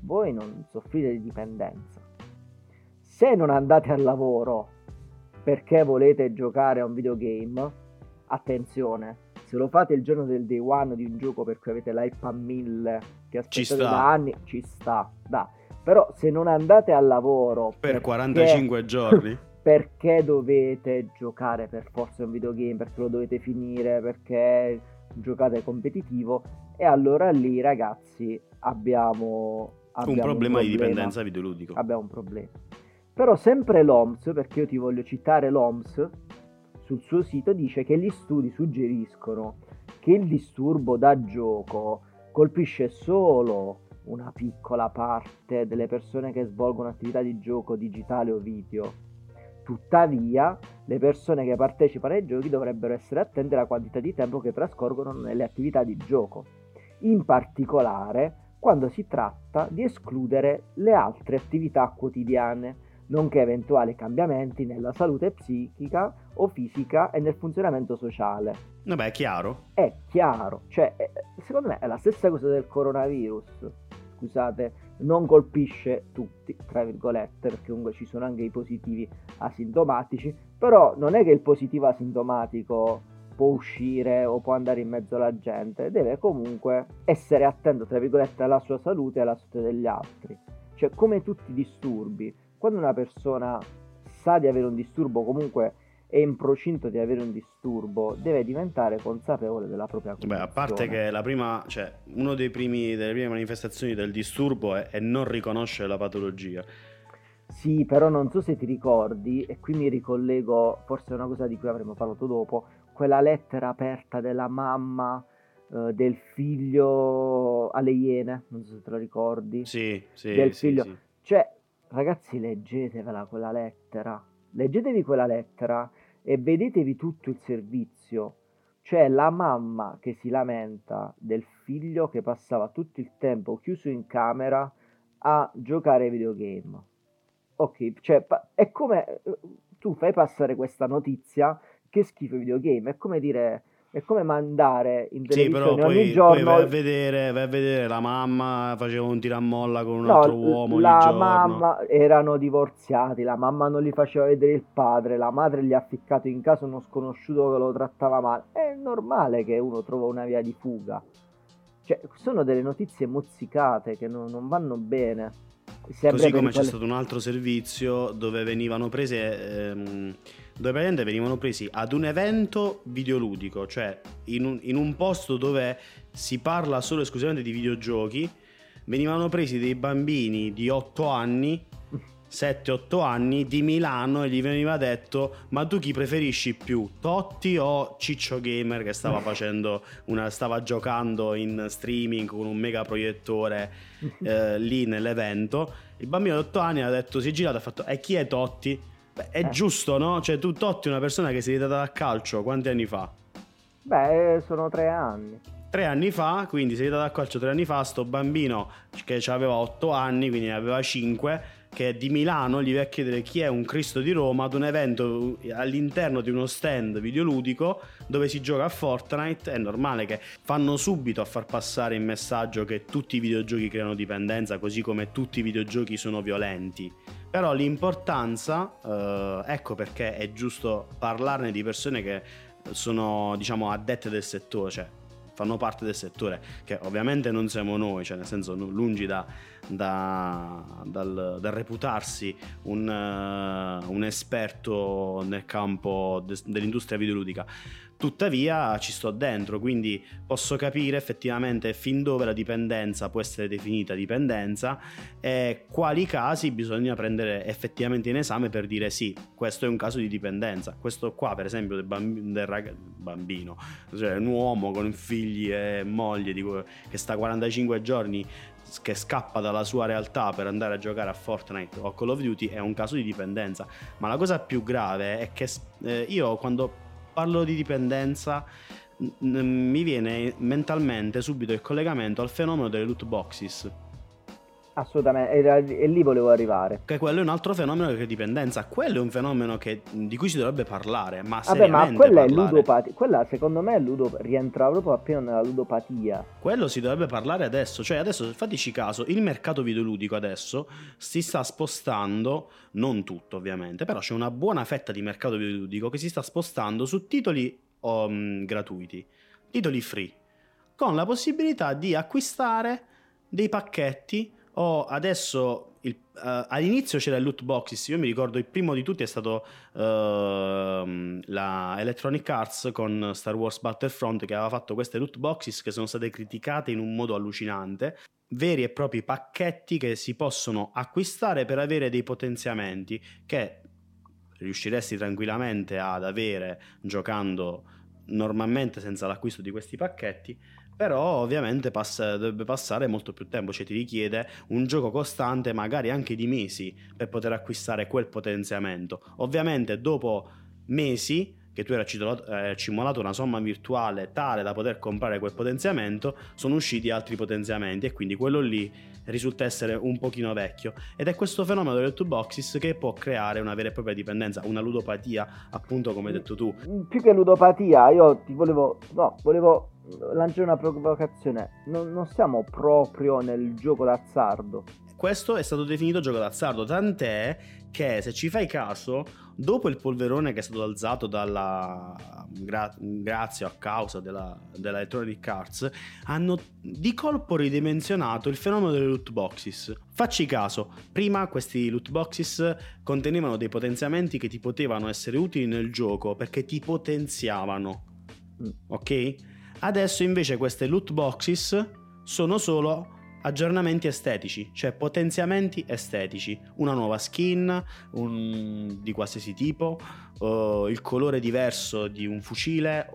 voi non soffrite di dipendenza. Se non andate al lavoro perché volete giocare a un videogame, attenzione, se lo fate il giorno del day one di un gioco perché avete l'hype a 1000 che aspettate da anni, ci sta, da. Però se non andate al lavoro per perché, 45 giorni perché dovete giocare per forza un videogame, perché lo dovete finire, perché giocate competitivo e allora lì ragazzi abbiamo, abbiamo un, problema un problema di dipendenza videoludico. Abbiamo un problema. Però sempre l'OMS, perché io ti voglio citare l'OMS, sul suo sito dice che gli studi suggeriscono che il disturbo da gioco colpisce solo una piccola parte delle persone che svolgono attività di gioco digitale o video. Tuttavia, le persone che partecipano ai giochi dovrebbero essere attente alla quantità di tempo che trascorrono nelle attività di gioco, in particolare quando si tratta di escludere le altre attività quotidiane nonché eventuali cambiamenti nella salute psichica o fisica e nel funzionamento sociale. Vabbè, è chiaro. È chiaro, cioè, secondo me è la stessa cosa del coronavirus. Scusate, non colpisce tutti, tra virgolette, perché comunque ci sono anche i positivi asintomatici, però non è che il positivo asintomatico può uscire o può andare in mezzo alla gente, deve comunque essere attento, tra virgolette, alla sua salute e alla salute degli altri. Cioè, come tutti i disturbi, quando una persona sa di avere un disturbo, comunque è in procinto di avere un disturbo, deve diventare consapevole della propria condizione. Beh, a parte che la prima, cioè, una delle prime manifestazioni del disturbo è, è non riconoscere la patologia. Sì, però non so se ti ricordi, e qui mi ricollego, forse è una cosa di cui avremo parlato dopo, quella lettera aperta della mamma eh, del figlio alle Iene, non so se te lo ricordi. Sì, sì. Del sì, figlio. Sì. Cioè, ragazzi, leggetevela quella lettera. Leggetevi quella lettera e vedetevi tutto il servizio. Cioè la mamma che si lamenta del figlio che passava tutto il tempo chiuso in camera a giocare ai videogame. Ok, cioè è come tu fai passare questa notizia che schifo i videogame, è come dire È come mandare in Sì, televisione però ogni poi, poi giorno vai a vedere, vai a vedere la mamma faceva un tiramolla con un No, altro uomo ogni la giorno. mamma erano divorziati, la mamma non gli faceva vedere il padre, la madre gli ha ficcato in casa uno sconosciuto che lo trattava male. È normale che uno trova una via di fuga. Cioè, sono delle notizie mozzicate che non, non vanno bene. Sempre Così come c'è stato un altro servizio dove venivano prese, ehm, dove praticamente venivano presi ad un evento videoludico, cioè in un, in un posto dove si parla solo e esclusivamente di videogiochi, venivano presi dei bambini di 8 anni, 7-8 anni di Milano e gli veniva detto ma tu chi preferisci più, Totti o Ciccio Gamer che stava facendo una, stava giocando in streaming con un mega proiettore eh, lì nell'evento. Il bambino di 8 anni ha detto, si è girato e ha fatto, e chi è Totti? Beh, è Eh. giusto, no? Cioè, tu Totti è una persona che si è data a calcio quanti anni fa? Beh, sono tre anni. Tre anni fa, quindi si è dato a calcio tre anni fa, sto bambino che aveva 8 anni, quindi ne aveva 5, che è di Milano, gli va a chiedere chi è un Cristo di Roma ad un evento all'interno di uno stand videoludico dove si gioca a Fortnite. È normale che fanno subito a far passare il messaggio che tutti i videogiochi creano dipendenza, così come tutti i videogiochi sono violenti. Però l'importanza, eh, ecco perché è giusto parlarne di persone che sono, diciamo, addette del settore, cioè fanno parte del settore, che ovviamente non siamo noi, cioè nel senso lungi da, da- dal, dal reputarsi un, eh, un esperto nel campo de- dell'industria videoludica. Tuttavia ci sto dentro, quindi posso capire effettivamente fin dove la dipendenza può essere definita dipendenza e quali casi bisogna prendere effettivamente in esame per dire sì, questo è un caso di dipendenza. Questo qua, per esempio, del, bambi- del rag- bambino, cioè un uomo con figli e moglie di che sta 45 giorni che scappa dalla sua realtà per andare a giocare a Fortnite o a Call of Duty è un caso di dipendenza. Ma la cosa più grave è che eh, io quando parlo di dipendenza mi viene mentalmente subito il collegamento al fenomeno delle loot boxes. Assolutamente, e lì volevo arrivare. Che quello è un altro fenomeno che è dipendenza. Quello è un fenomeno che- di cui si dovrebbe parlare, ma Vabbè, ma quella è parlare. ludopatia. Quella secondo me è ludo- rientra proprio appena nella ludopatia. Quello si dovrebbe parlare adesso. Cioè, adesso fateci caso: il mercato videoludico adesso si sta spostando, non tutto ovviamente, però c'è una buona fetta di mercato videoludico che si sta spostando su titoli um, gratuiti, titoli free, con la possibilità di acquistare dei pacchetti o adesso il- eh, all'inizio c'era il loot boxes, io mi ricordo il primo di tutti è stato ehm, la Electronic Arts con Star Wars Battlefront che aveva fatto queste loot boxes che sono state criticate in un modo allucinante, veri e propri pacchetti che si possono acquistare per avere dei potenziamenti che riusciresti tranquillamente ad avere giocando normalmente senza l'acquisto di questi pacchetti però ovviamente passa- dovrebbe passare molto più tempo, cioè ti richiede un gioco costante, magari anche di mesi, per poter acquistare quel potenziamento. Ovviamente dopo mesi che tu hai accumulato- accumulato una somma virtuale tale da poter comprare quel potenziamento, sono usciti altri potenziamenti e quindi quello lì risulta essere un pochino vecchio ed è questo fenomeno delle two boxes che può creare una vera e propria dipendenza, una ludopatia, appunto come hai detto tu. Più che ludopatia, io ti volevo. No, volevo lanciare una provocazione. Non, non siamo proprio nel gioco d'azzardo. Questo è stato definito gioco d'azzardo, tant'è che se ci fai caso, dopo il polverone che è stato alzato dalla gra- grazie a causa della, della Electronic Arts, hanno di colpo ridimensionato il fenomeno delle loot boxes. Facci caso, prima questi loot boxes contenevano dei potenziamenti che ti potevano essere utili nel gioco perché ti potenziavano. Mm. Ok? Adesso invece queste loot boxes sono solo aggiornamenti estetici, cioè potenziamenti estetici, una nuova skin un- di qualsiasi tipo, o il colore diverso di un fucile,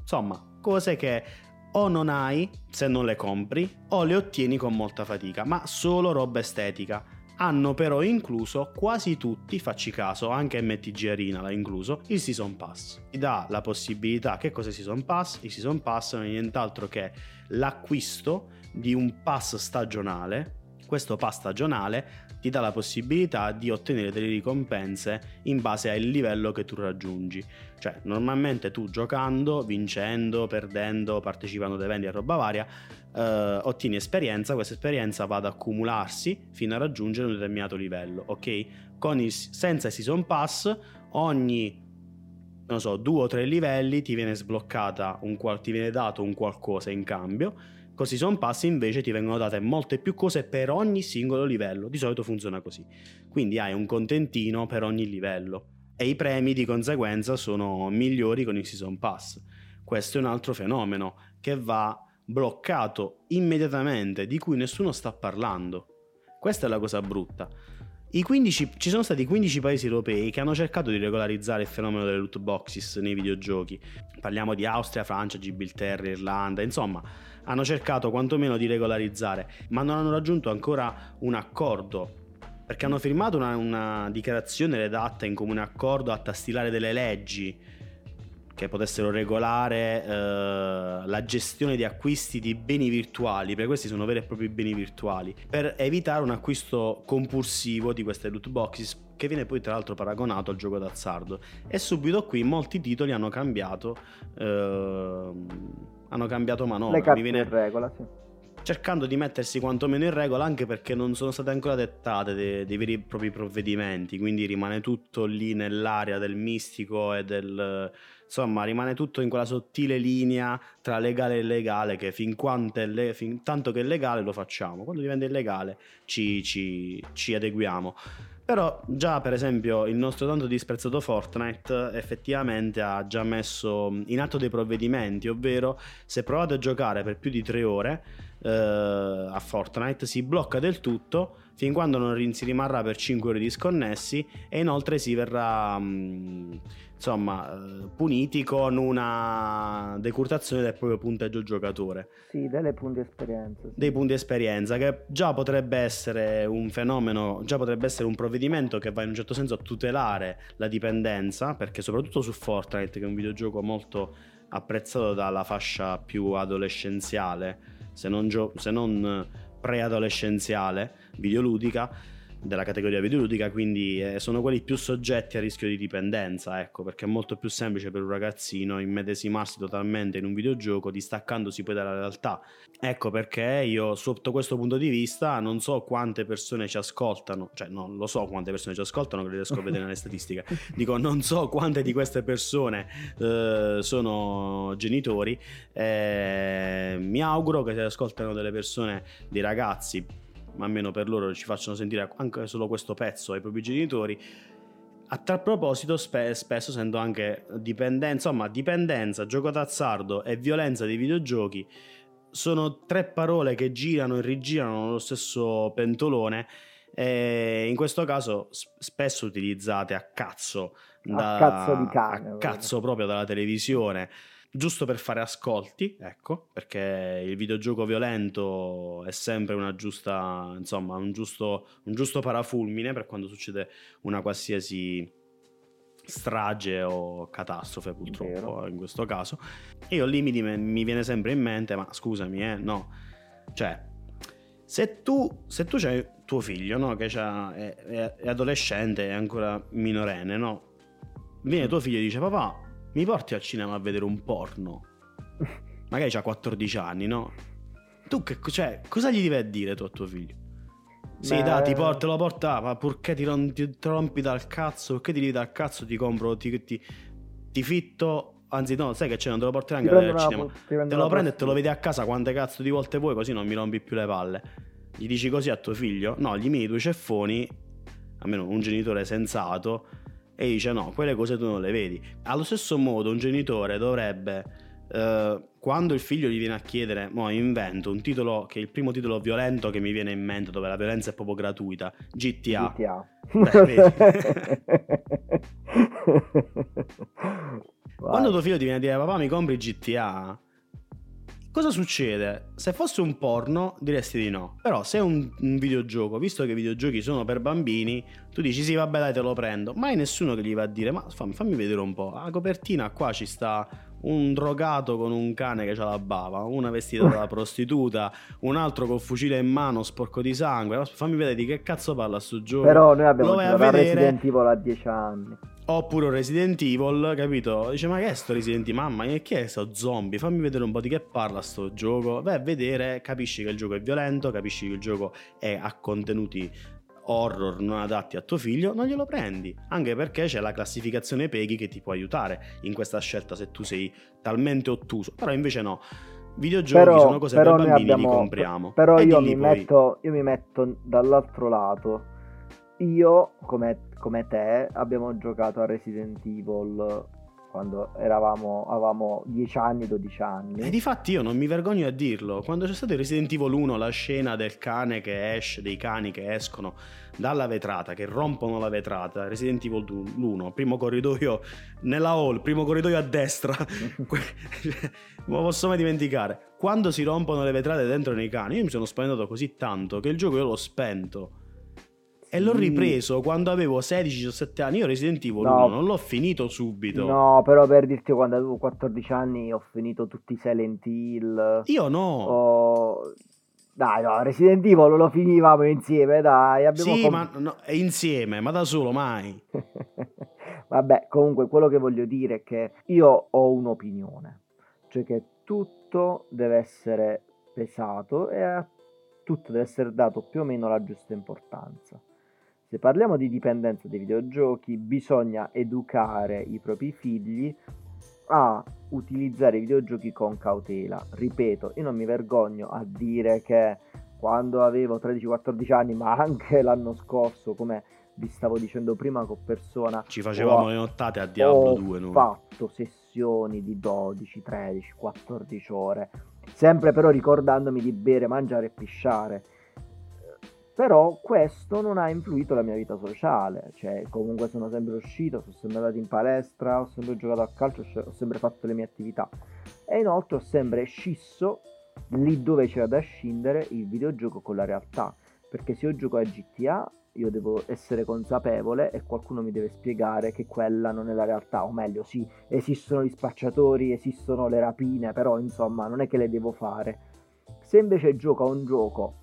insomma, cose che o non hai se non le compri o le ottieni con molta fatica, ma solo roba estetica. Hanno però incluso quasi tutti, facci caso, anche MTG Arena l'ha incluso, il Season Pass. Ti dà la possibilità, che cos'è Season Pass? Il Season Pass non è nient'altro che l'acquisto di un pass stagionale. Questo pass stagionale ti dà la possibilità di ottenere delle ricompense in base al livello che tu raggiungi. Cioè, normalmente tu giocando, vincendo, perdendo, partecipando ad eventi e roba varia, eh, ottieni esperienza, questa esperienza va ad accumularsi fino a raggiungere un determinato livello, ok? Con il, senza il Season Pass, ogni non so, due o tre livelli ti viene sbloccata un, ti viene dato un qualcosa in cambio Così Season Pass invece ti vengono date molte più cose per ogni singolo livello. Di solito funziona così. Quindi hai un contentino per ogni livello. E i premi di conseguenza sono migliori con il Season Pass. Questo è un altro fenomeno che va bloccato immediatamente, di cui nessuno sta parlando. Questa è la cosa brutta. 15, ci sono stati 15 paesi europei che hanno cercato di regolarizzare il fenomeno delle loot boxes nei videogiochi. Parliamo di Austria, Francia, Gibilterra, Irlanda, insomma, hanno cercato quantomeno di regolarizzare, ma non hanno raggiunto ancora un accordo. Perché hanno firmato una, una dichiarazione redatta in comune accordo a stilare delle leggi che potessero regolare eh, la gestione di acquisti di beni virtuali, perché questi sono veri e propri beni virtuali, per evitare un acquisto compulsivo di queste loot boxes che viene poi tra l'altro paragonato al gioco d'azzardo. E subito qui molti titoli hanno cambiato, eh, hanno cambiato manovra. Le carte viene... in regola, sì cercando di mettersi quantomeno in regola anche perché non sono state ancora dettate dei, dei veri e propri provvedimenti, quindi rimane tutto lì nell'area del mistico e del... insomma rimane tutto in quella sottile linea tra legale e illegale che fin, le... fin tanto che è legale lo facciamo, quando diventa illegale ci, ci, ci adeguiamo. Però già per esempio il nostro tanto disprezzato Fortnite effettivamente ha già messo in atto dei provvedimenti, ovvero se provate a giocare per più di tre ore eh, a Fortnite si blocca del tutto fin quando non si rimarrà per 5 ore disconnessi e inoltre si verrà mh, insomma eh, puniti con una decurtazione del proprio punteggio giocatore. Sì, delle punti esperienza. Sì. Dei punti esperienza che già potrebbe essere un fenomeno, già potrebbe essere un provvedimento che va in un certo senso a tutelare la dipendenza, perché soprattutto su Fortnite che è un videogioco molto apprezzato dalla fascia più adolescenziale se non, gio- se non preadolescenziale, videoludica, della categoria videoludica, quindi eh, sono quelli più soggetti a rischio di dipendenza, ecco, perché è molto più semplice per un ragazzino immedesimarsi totalmente in un videogioco distaccandosi poi dalla realtà. Ecco perché io sotto questo punto di vista non so quante persone ci ascoltano, cioè non lo so quante persone ci ascoltano, che riesco a vedere nelle statistiche, dico non so quante di queste persone eh, sono genitori, eh, mi auguro che si ascoltano delle persone, dei ragazzi ma almeno per loro ci facciano sentire anche solo questo pezzo ai propri genitori. A tal proposito, spe- spesso sento anche dipendenza, insomma, dipendenza, gioco d'azzardo e violenza dei videogiochi sono tre parole che girano e rigirano nello stesso pentolone. E in questo caso spesso utilizzate a cazzo, da, a cazzo cane, a cazzo proprio dalla televisione giusto per fare ascolti, ecco, perché il videogioco violento è sempre una giusta, insomma, un giusto, un giusto parafulmine per quando succede una qualsiasi strage o catastrofe purtroppo in questo caso. E io lì mi, mi, viene sempre in mente ma scusami eh no. Cioè se tu se tu c'hai tuo figlio no che è, è, è adolescente è ancora minorenne no viene tuo figlio e dice papà mi porti al cinema a vedere un porno? Magari ha 14 anni, no? Tu che cioè, cosa gli devi dire tu a tuo figlio? Sì, dai, ti porto, lo porta, ma purché ti, rom- ti rompi dal cazzo, perché ti devi dal cazzo, ti compro, ti, ti, ti fitto, anzi no, sai che c'è, non te lo porterai anche al cinema, te lo prendi e te lo vedi a casa quante cazzo di volte vuoi, così non mi rompi più le palle. Gli dici così a tuo figlio? No, gli mini due ceffoni, almeno un genitore sensato, e dice no, quelle cose tu non le vedi. Allo stesso modo un genitore dovrebbe, eh, quando il figlio gli viene a chiedere, mo invento un titolo che è il primo titolo violento che mi viene in mente, dove la violenza è proprio gratuita, GTA. GTA. Beh, quando tuo figlio ti viene a dire papà mi compri GTA, Cosa succede? Se fosse un porno diresti di no, però se è un, un, videogioco, visto che i videogiochi sono per bambini, tu dici sì vabbè dai te lo prendo, mai nessuno che gli va a dire ma fammi, fammi vedere un po', la copertina qua ci sta un drogato con un cane che ha la bava, una vestita da prostituta, un altro col fucile in mano sporco di sangue. Fammi vedere di che cazzo parla sto gioco. Però noi abbiamo giocato a vedere... Resident Evil a 10 anni. Oppure Resident Evil, capito? Dice, ma che è sto Resident Evil? Mamma, che è sto zombie? Fammi vedere un po' di che parla sto gioco. Vai a vedere, capisci che il gioco è violento, capisci che il gioco è a contenuti horror non adatti a tuo figlio, non glielo prendi. Anche perché c'è la classificazione Peggy che ti può aiutare in questa scelta se tu sei talmente ottuso. Però invece no. Videogiochi però, sono cose per bambini, abbiamo, li compriamo. Però io mi, poi... metto, io mi metto dall'altro lato. Io, come, come te, abbiamo giocato a Resident Evil quando eravamo, avevamo 10 anni, 12 anni. E difatti io non mi vergogno a dirlo, quando c'è stato Resident Evil 1, la scena del cane che esce, dei cani che escono dalla vetrata, che rompono la vetrata, Resident Evil 1, primo corridoio nella hall, primo corridoio a destra, non lo posso mai dimenticare. Quando si rompono le vetrate dentro nei cani, io mi sono spaventato così tanto che il gioco io l'ho spento e l'ho ripreso quando avevo 16-17 anni. Io Resident Evil no. 1 non l'ho finito subito. No, però per dirti quando avevo 14 anni ho finito tutti i Silent Hill. Io no. Ho... Dai, no, Resident Evil lo finivamo insieme, dai. Abbiamo sì, com- ma no, insieme, ma da solo mai. Vabbè, comunque quello che voglio dire è che io ho un'opinione. Cioè che tutto deve essere pesato e a tutto deve essere dato più o meno la giusta importanza. Se parliamo di dipendenza dai videogiochi, bisogna educare i propri figli a utilizzare i videogiochi con cautela. Ripeto, io non mi vergogno a dire che quando avevo 13-14 anni, ma anche l'anno scorso, come vi stavo dicendo prima con persona, ci facevamo ho, le nottate a Diablo 2. Ho fatto sessioni di 12, 13, 14 ore, sempre però ricordandomi di bere, mangiare e pisciare però questo non ha influito la mia vita sociale, cioè comunque sono sempre uscito, sono sempre andato in palestra, ho sempre giocato a calcio, ho sempre fatto le mie attività. E inoltre ho sempre scisso lì dove c'era da scindere il videogioco con la realtà, perché se io gioco a GTA io devo essere consapevole e qualcuno mi deve spiegare che quella non è la realtà, o meglio, sì, esistono gli spacciatori, esistono le rapine, però insomma non è che le devo fare. Se invece gioco a un gioco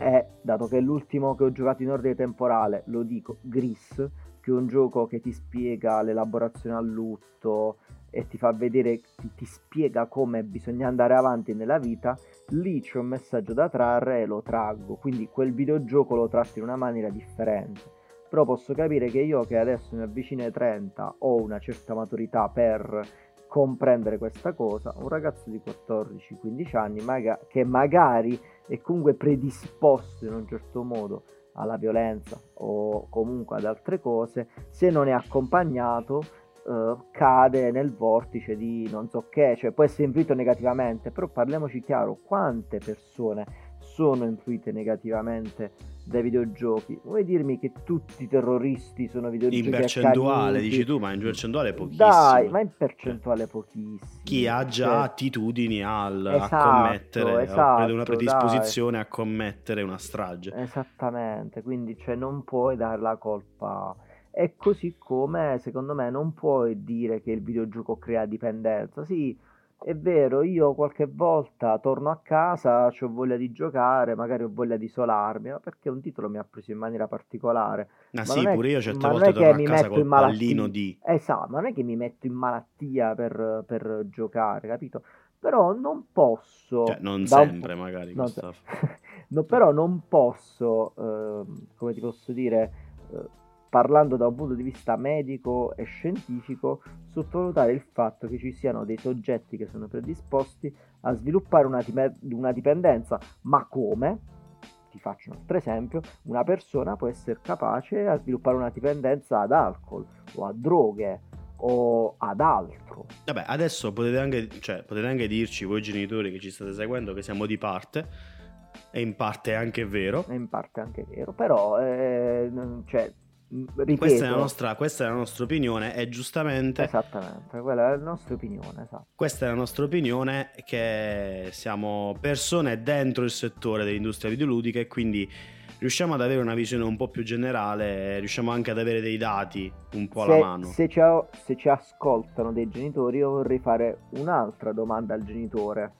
è, dato che è l'ultimo che ho giocato in ordine temporale, lo dico, Gris, che è un gioco che ti spiega l'elaborazione al lutto e ti fa vedere, ti, ti spiega come bisogna andare avanti nella vita, lì c'è un messaggio da trarre e lo traggo, quindi quel videogioco lo tratto in una maniera differente. Però posso capire che io che adesso mi avvicino ai 30 ho una certa maturità per comprendere questa cosa, un ragazzo di 14-15 anni maga- che magari è comunque predisposto in un certo modo alla violenza o comunque ad altre cose, se non è accompagnato eh, cade nel vortice di non so che, cioè può essere influito negativamente, però parliamoci chiaro, quante persone sono influite negativamente dai videogiochi. Vuoi dirmi che tutti i terroristi sono videogiochi? In percentuale, dici tu, ma in percentuale pochissimo. Dai, ma in percentuale pochissimo. Chi ha già cioè... attitudini al, esatto, a commettere, esatto, una predisposizione dai. a commettere una strage. Esattamente, quindi cioè, non puoi dare la colpa. È così come, secondo me, non puoi dire che il videogioco crea dipendenza. Sì, è vero, io qualche volta torno a casa, ho voglia di giocare, magari ho voglia di isolarmi, ma perché un titolo mi ha preso in maniera particolare. Ah ma sì, pure io certe volte torno a casa col pallino di... Esatto, ma non è che mi metto in malattia per, per giocare, capito? Però non posso... Cioè, non sempre po- magari, non no, però non posso, eh, come ti posso dire... Eh, parlando da un punto di vista medico e scientifico, sottovalutare il fatto che ci siano dei soggetti che sono predisposti a sviluppare una, una dipendenza, ma come? Ti faccio un altro esempio, una persona può essere capace a sviluppare una dipendenza ad alcol o a droghe o ad altro. Vabbè, adesso potete anche, cioè, potete anche dirci voi genitori che ci state seguendo che siamo di parte e in parte è anche vero. È in parte anche vero, però eh, cioè, Ripeto, questa, è nostra, questa, è la nostra, opinione e giustamente... Esattamente, quella è la nostra opinione. Esatto. Questa è la nostra opinione che siamo persone dentro il settore dell'industria videoludica e quindi riusciamo ad avere una visione un po' più generale, riusciamo anche ad avere dei dati un po' se, alla mano. Se ci, se ci ascoltano dei genitori, io vorrei fare un'altra domanda al genitore.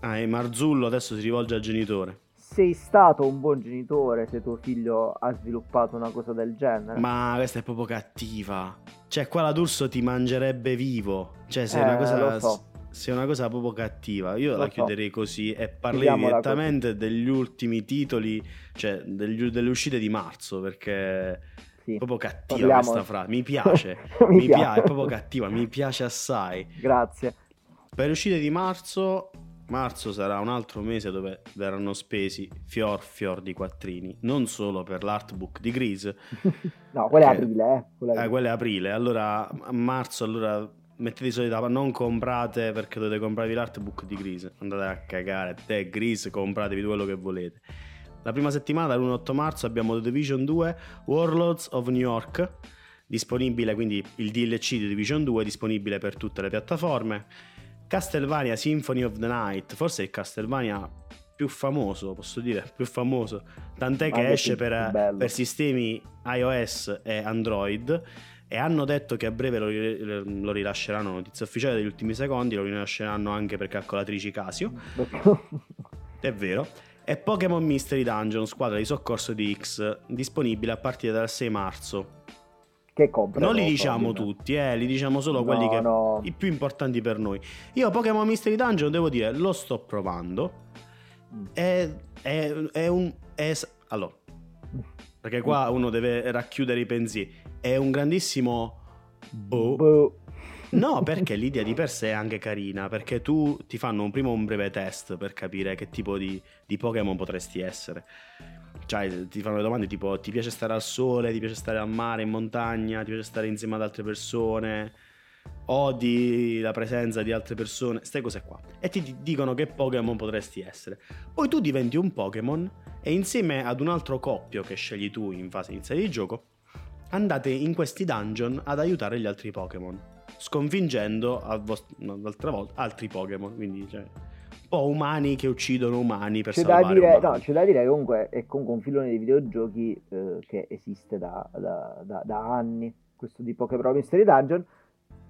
Ah, e Marzullo adesso si rivolge al genitore sei stato un buon genitore se tuo figlio ha sviluppato una cosa del genere. Ma questa è proprio cattiva. Cioè, qua la D'Urso ti mangerebbe vivo. Cioè, se è una Eh, cosa. so. Se è una cosa proprio cattiva, io Lo la so. chiuderei così e parlerei direttamente degli ultimi titoli, cioè degli- delle uscite di marzo, perché Sì. è proprio cattiva Parliamo- questa frase. Mi piace, Mi mi, piace. piace, è proprio cattiva, mi piace assai. Grazie. Per le uscite di marzo, marzo sarà un altro mese dove verranno spesi fior fior di quattrini, non solo per l'artbook di Grease, no, quella è Che- aprile, eh. Quella è eh, quello è aprile, allora a marzo allora mettete i soldi da non comprate perché dovete comprarvi l'artbook di Grease, andate a cagare, te Grease compratevi quello che volete. La prima settimana, dall'1-8 marzo, abbiamo The Division 2 Warlords of New York, disponibile quindi il DLC di Division 2, disponibile per tutte le piattaforme. Castlevania Symphony of the Night, forse il Castlevania più famoso, posso dire, più famoso, tant'è che anche esce per, per sistemi iOS e Android e hanno detto che a breve lo, lo rilasceranno, notizia ufficiale degli ultimi secondi, lo rilasceranno anche per calcolatrici Casio, è vero. E Pokémon Mystery Dungeon, squadra di soccorso di X, disponibile a partire dal 6 marzo. Che compra. Non li diciamo tutti, eh, li diciamo solo No, quelli che no. i più importanti per noi. Io Pokémon Mystery Dungeon devo dire, lo sto provando. Mm. È, è, è un... è- allora, perché qua uno deve racchiudere i pensieri. È un grandissimo... Boh. Boh. No, perché l'idea di per sé è anche carina, perché tu ti fanno un primo un breve test per capire che tipo di, di Pokémon potresti essere. Cioè, ti fanno le domande tipo ti piace stare al sole, ti piace stare al mare, in montagna, ti piace stare insieme ad altre persone, odi la presenza di altre persone, queste cose qua. E ti dicono che Pokémon potresti essere. Poi tu diventi un Pokémon e insieme ad un altro coppio che scegli tu in fase iniziale di gioco, andate in questi dungeon ad aiutare gli altri Pokémon, sconfiggendo a vos- no, volta altri Pokémon, quindi cioè, po' umani che uccidono umani per C'è da, salvare dire, umani. no, c'è da dire che comunque è comunque un filone di videogiochi eh, che esiste da, da- da- da anni, questo di Pokémon Mystery Dungeon,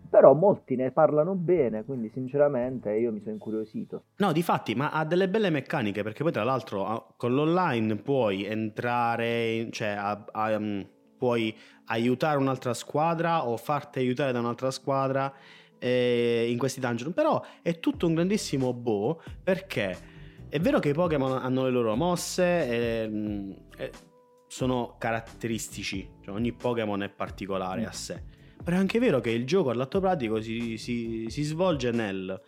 però molti ne parlano bene, quindi sinceramente io mi sono incuriosito. No, difatti, ma ha delle belle meccaniche perché poi tra l'altro ah, con l'online puoi entrare, cioè a- a- mm, puoi aiutare un'altra squadra o farti aiutare da un'altra squadra eh, in questi dungeon, però è tutto un grandissimo boh perché è vero che i Pokémon hanno le loro mosse e, mm, e sono caratteristici, cioè ogni Pokémon è particolare a sé. Però è anche vero che il gioco all'atto pratico si, si- si svolge nel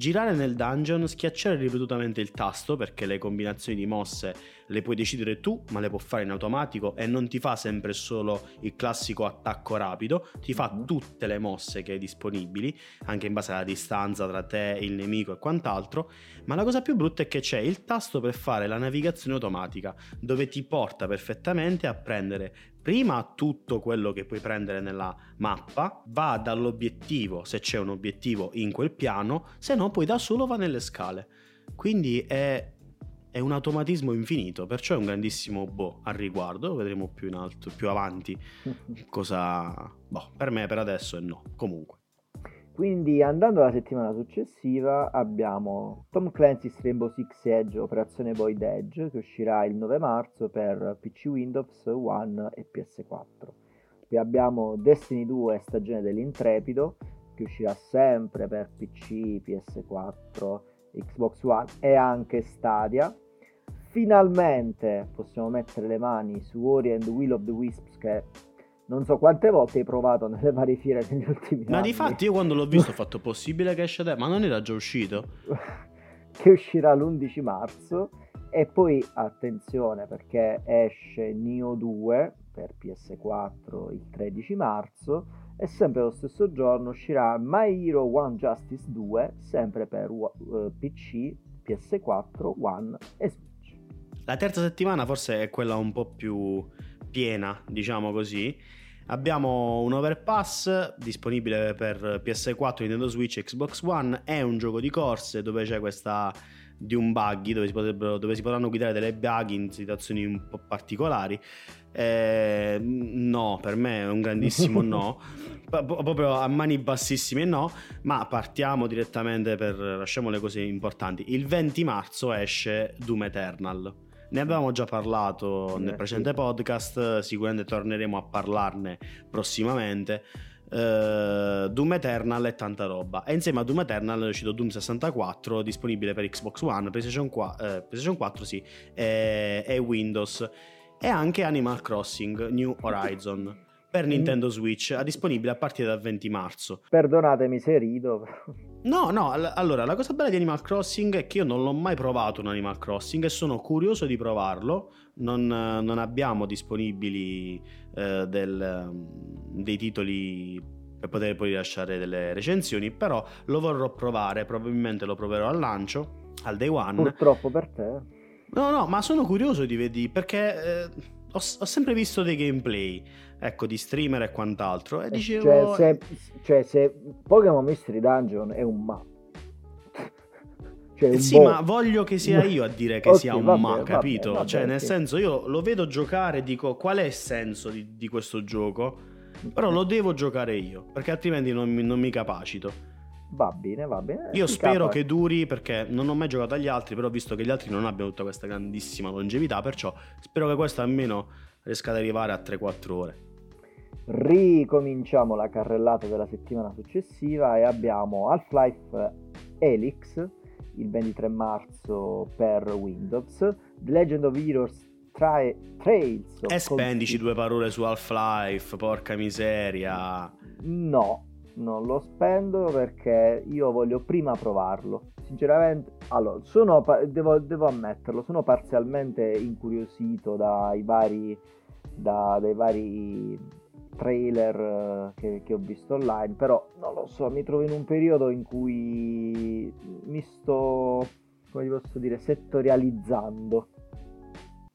girare nel dungeon, schiacciare ripetutamente il tasto perché le combinazioni di mosse le puoi decidere tu, ma le può fare in automatico e non ti fa sempre solo il classico attacco rapido, ti fa Mhm. tutte le mosse che hai disponibili, anche in base alla distanza tra te e il nemico e quant'altro. Ma la cosa più brutta è che c'è il tasto per fare la navigazione automatica, dove ti porta perfettamente a prendere prima tutto quello che puoi prendere nella mappa, va dall'obiettivo, se c'è un obiettivo in quel piano, se no poi da solo va nelle scale. Quindi è, è un automatismo infinito, perciò è un grandissimo boh al riguardo, vedremo più in alto, più avanti cosa... Boh, per me per adesso è no, comunque. Quindi andando alla settimana successiva abbiamo Tom Clancy's Rainbow Six Siege Operazione Void Edge che uscirà il 9 marzo per PC Windows One e PS4. Poi abbiamo Destiny 2 Stagione dell'Intrepido che uscirà sempre per PC, PS4, Xbox One e anche Stadia. Finalmente possiamo mettere le mani su Ori and Will of the Wisps che non so quante volte hai provato nelle varie fiere negli ultimi Ma anni. di fatti io quando l'ho visto ho fatto possibile che esce da... Ma non era già uscito? che uscirà l'11 marzo e poi attenzione perché esce Neo 2 per PS4 il 13 marzo e sempre lo stesso giorno uscirà My Hero One Justice 2 sempre per eh, PC, PS4, One e Switch. La terza settimana forse è quella un po' più piena, diciamo così. Abbiamo un overpass disponibile per PS4, Nintendo Switch e Xbox One. È un gioco di corse dove c'è questa di un buggy dove si, dove si, potranno guidare delle buggy in situazioni un po' particolari. Eh, no, per me è un grandissimo no, proprio a mani bassissime no, ma partiamo direttamente per lasciamo le cose importanti. Il 20 marzo esce Doom Eternal. Ne avevamo già parlato nel precedente podcast, sicuramente torneremo a parlarne prossimamente uh, Doom Eternal e tanta roba. E insieme a Doom Eternal è uscito Doom 64 disponibile per Xbox One, PlayStation 4, eh, PlayStation 4 sì, e, e Windows. E anche Animal Crossing New Horizon per Nintendo Switch, è disponibile a partire dal 20 marzo. Perdonatemi se rido. No, no, allora la cosa bella di Animal Crossing è che io non l'ho mai provato un Animal Crossing e sono curioso di provarlo. Non, non abbiamo disponibili eh, del, mm, dei titoli per poter poi lasciare delle recensioni, però lo vorrò provare, probabilmente lo proverò al lancio, al day one. Purtroppo per te. No, no, ma sono curioso di vedere perché... Eh, ho, ho, sempre visto dei gameplay, ecco, di streamer e quant'altro. E eh, dicevo... Cioè, se, cioè, se Pokémon Mystery Dungeon è un ma. Cioè, sì, bo- ma voglio che sia io a dire che okay, sia un vabbè, ma, capito? Vabbè, cioè, nel sì. senso, io lo vedo giocare e dico qual è il senso di, di questo gioco? Però lo devo giocare io, perché altrimenti non mi, non mi capacito. Va bene, va bene. Io spero capa. che duri perché non ho mai giocato agli altri, però visto che gli altri non abbiano tutta questa grandissima longevità, perciò spero che questo almeno riesca ad arrivare a 3-4 ore. Ricominciamo la carrellata della settimana successiva e abbiamo Half-Life Helix il 23 marzo per Windows, The Legend of Heroes Tra- Trails. E spendici due parole su Half-Life, porca miseria. No, non lo spendo perché io voglio prima provarlo. Sinceramente, allora, sono, devo, devo ammetterlo, sono parzialmente incuriosito dai vari, da, dai vari trailer eh, che, che, ho visto online, però non lo so, mi trovo in un periodo in cui mi sto, come posso dire, settorializzando.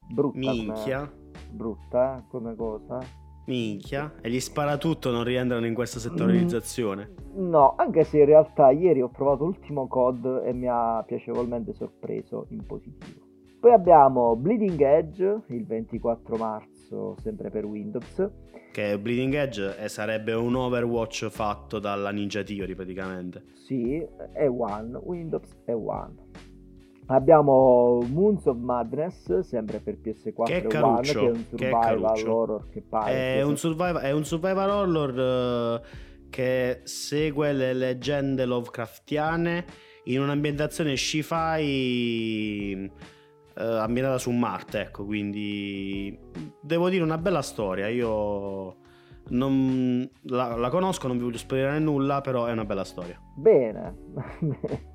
Brutta. Minchia. Come, brutta come cosa Minchia, e gli spara tutto non rientrano in questa settorializzazione? Mm, no, anche se in realtà ieri ho provato l'ultimo COD e mi ha piacevolmente sorpreso in positivo. Poi abbiamo Bleeding Edge il 24 marzo, sempre per Windows. Che Bleeding Edge sarebbe un Overwatch fatto dalla Ninja Theory praticamente. Sì, è One, Windows è One. Abbiamo Moons of Madness, sempre per PS4 che è One, che è un survival che horror che pare. È, un survival, è un survival horror uh, che segue le leggende Lovecraftiane in un'ambientazione sci-fi uh, ambientata su Marte, ecco, quindi devo dire una bella storia. Io non, la, la conosco, non vi voglio spoilerare nulla, però è una bella storia. Bene.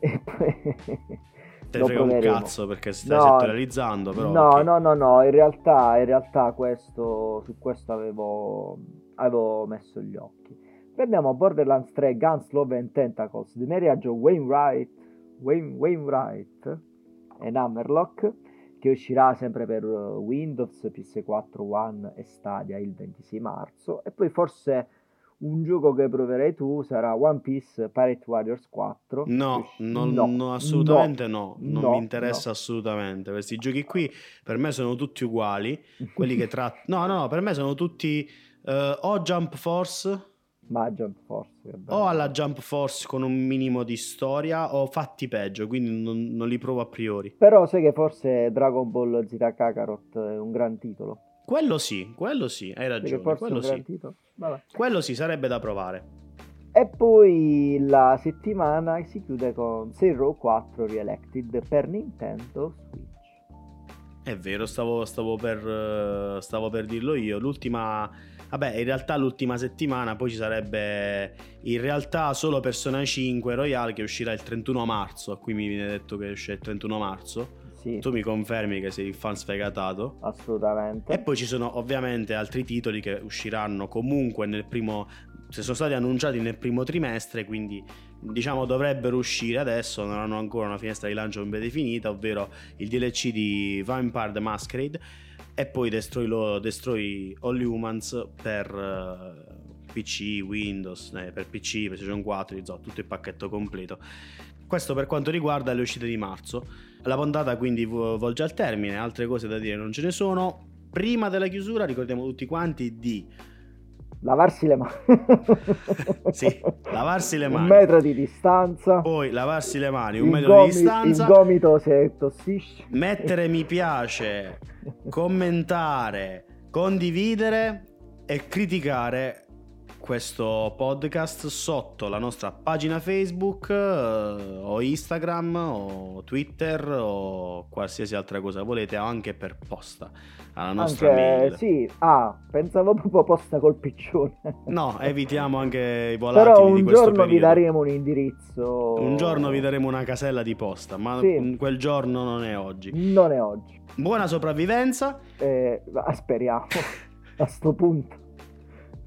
e poi te frega un cazzo perché stai no, settorializzando però no okay. no no no in realtà in realtà questo su questo avevo avevo messo gli occhi abbiamo Borderlands 3 Guns Love and Tentacles di Marriage Wainwright Wayne, Wainwright e Hammerlock che uscirà sempre per Windows, PS4 One e Stadia il 26 marzo e poi forse un gioco che proverai tu sarà One Piece Pirate Warriors 4. No, non, no, no assolutamente no, no. non no, mi interessa assolutamente. Questi giochi qui per me sono tutti uguali, quelli che trattano... No, no, per me sono tutti uh, o Jump Force... Ma Jump Force. O alla Jump Force con un minimo di storia o fatti peggio, quindi non, non li provo a priori. Però sai che forse Dragon Ball Z Kakarot è un gran titolo. Quello sì, quello sì, hai ragione. Quello sì. quello sì, sarebbe da provare. E poi la settimana si chiude con Zero 4 Reelected per Nintendo Switch. È vero, stavo, stavo, per, stavo per dirlo io. L'ultima Vabbè, in realtà l'ultima settimana poi ci sarebbe in realtà solo Persona 5 Royale che uscirà il 31 marzo. Qui mi viene detto che esce il 31 marzo. Sì. Tu mi confermi che sei il fan sfegatato? Assolutamente. E poi ci sono ovviamente altri titoli che usciranno comunque nel primo... Se sono stati annunciati nel primo trimestre, quindi diciamo dovrebbero uscire adesso, non hanno ancora una finestra di lancio ben definita, ovvero il DLC di Vampire the Masquerade e poi Destroy, Destroy All Humans per eh, PC, Windows, eh, per PC, PlayStation 4, insomma, tutto il pacchetto completo. Questo per quanto riguarda le uscite di marzo. La puntata quindi volge al termine, altre cose da dire non ce ne sono. Prima della chiusura ricordiamo tutti quanti di lavarsi le mani. sì, lavarsi le mani. Un metro di distanza. Poi lavarsi le mani, un il metro gomi- di distanza. Il gomito se tossisce. Mettere mi piace, commentare, condividere e criticare questo podcast sotto la nostra pagina Facebook eh, o Instagram o Twitter o qualsiasi altra cosa volete, anche per posta alla nostra anche, mail. Sì, ah, pensavo proprio posta col piccione. No, evitiamo anche i volatili Però un giorno periodo. vi daremo un indirizzo. Un giorno vi daremo una casella di posta, ma Sì. quel giorno non è oggi. Non è oggi. Buona sopravvivenza. Eh, speriamo a sto punto.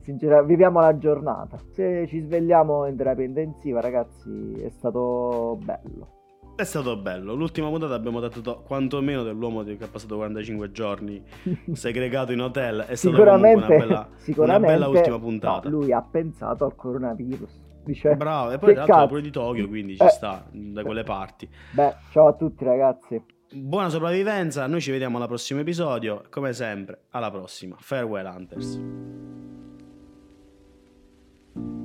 Sinceramente, viviamo la giornata. Se ci svegliamo in terapia intensiva, ragazzi, è stato bello. È stato bello. L'ultima puntata abbiamo detto to- quantomeno dell'uomo che ha passato 45 giorni segregato in hotel. È stata una bella, sicuramente una bella ultima puntata. no, lui ha pensato al coronavirus. Dice, Bravo, e poi tra l'altro pure di Tokyo, quindi ci Eh. sta da quelle parti. Beh, ciao a tutti ragazzi. Buona sopravvivenza, noi ci vediamo al prossimo episodio. Come sempre, alla prossima. Farewell Hunters. Thank you.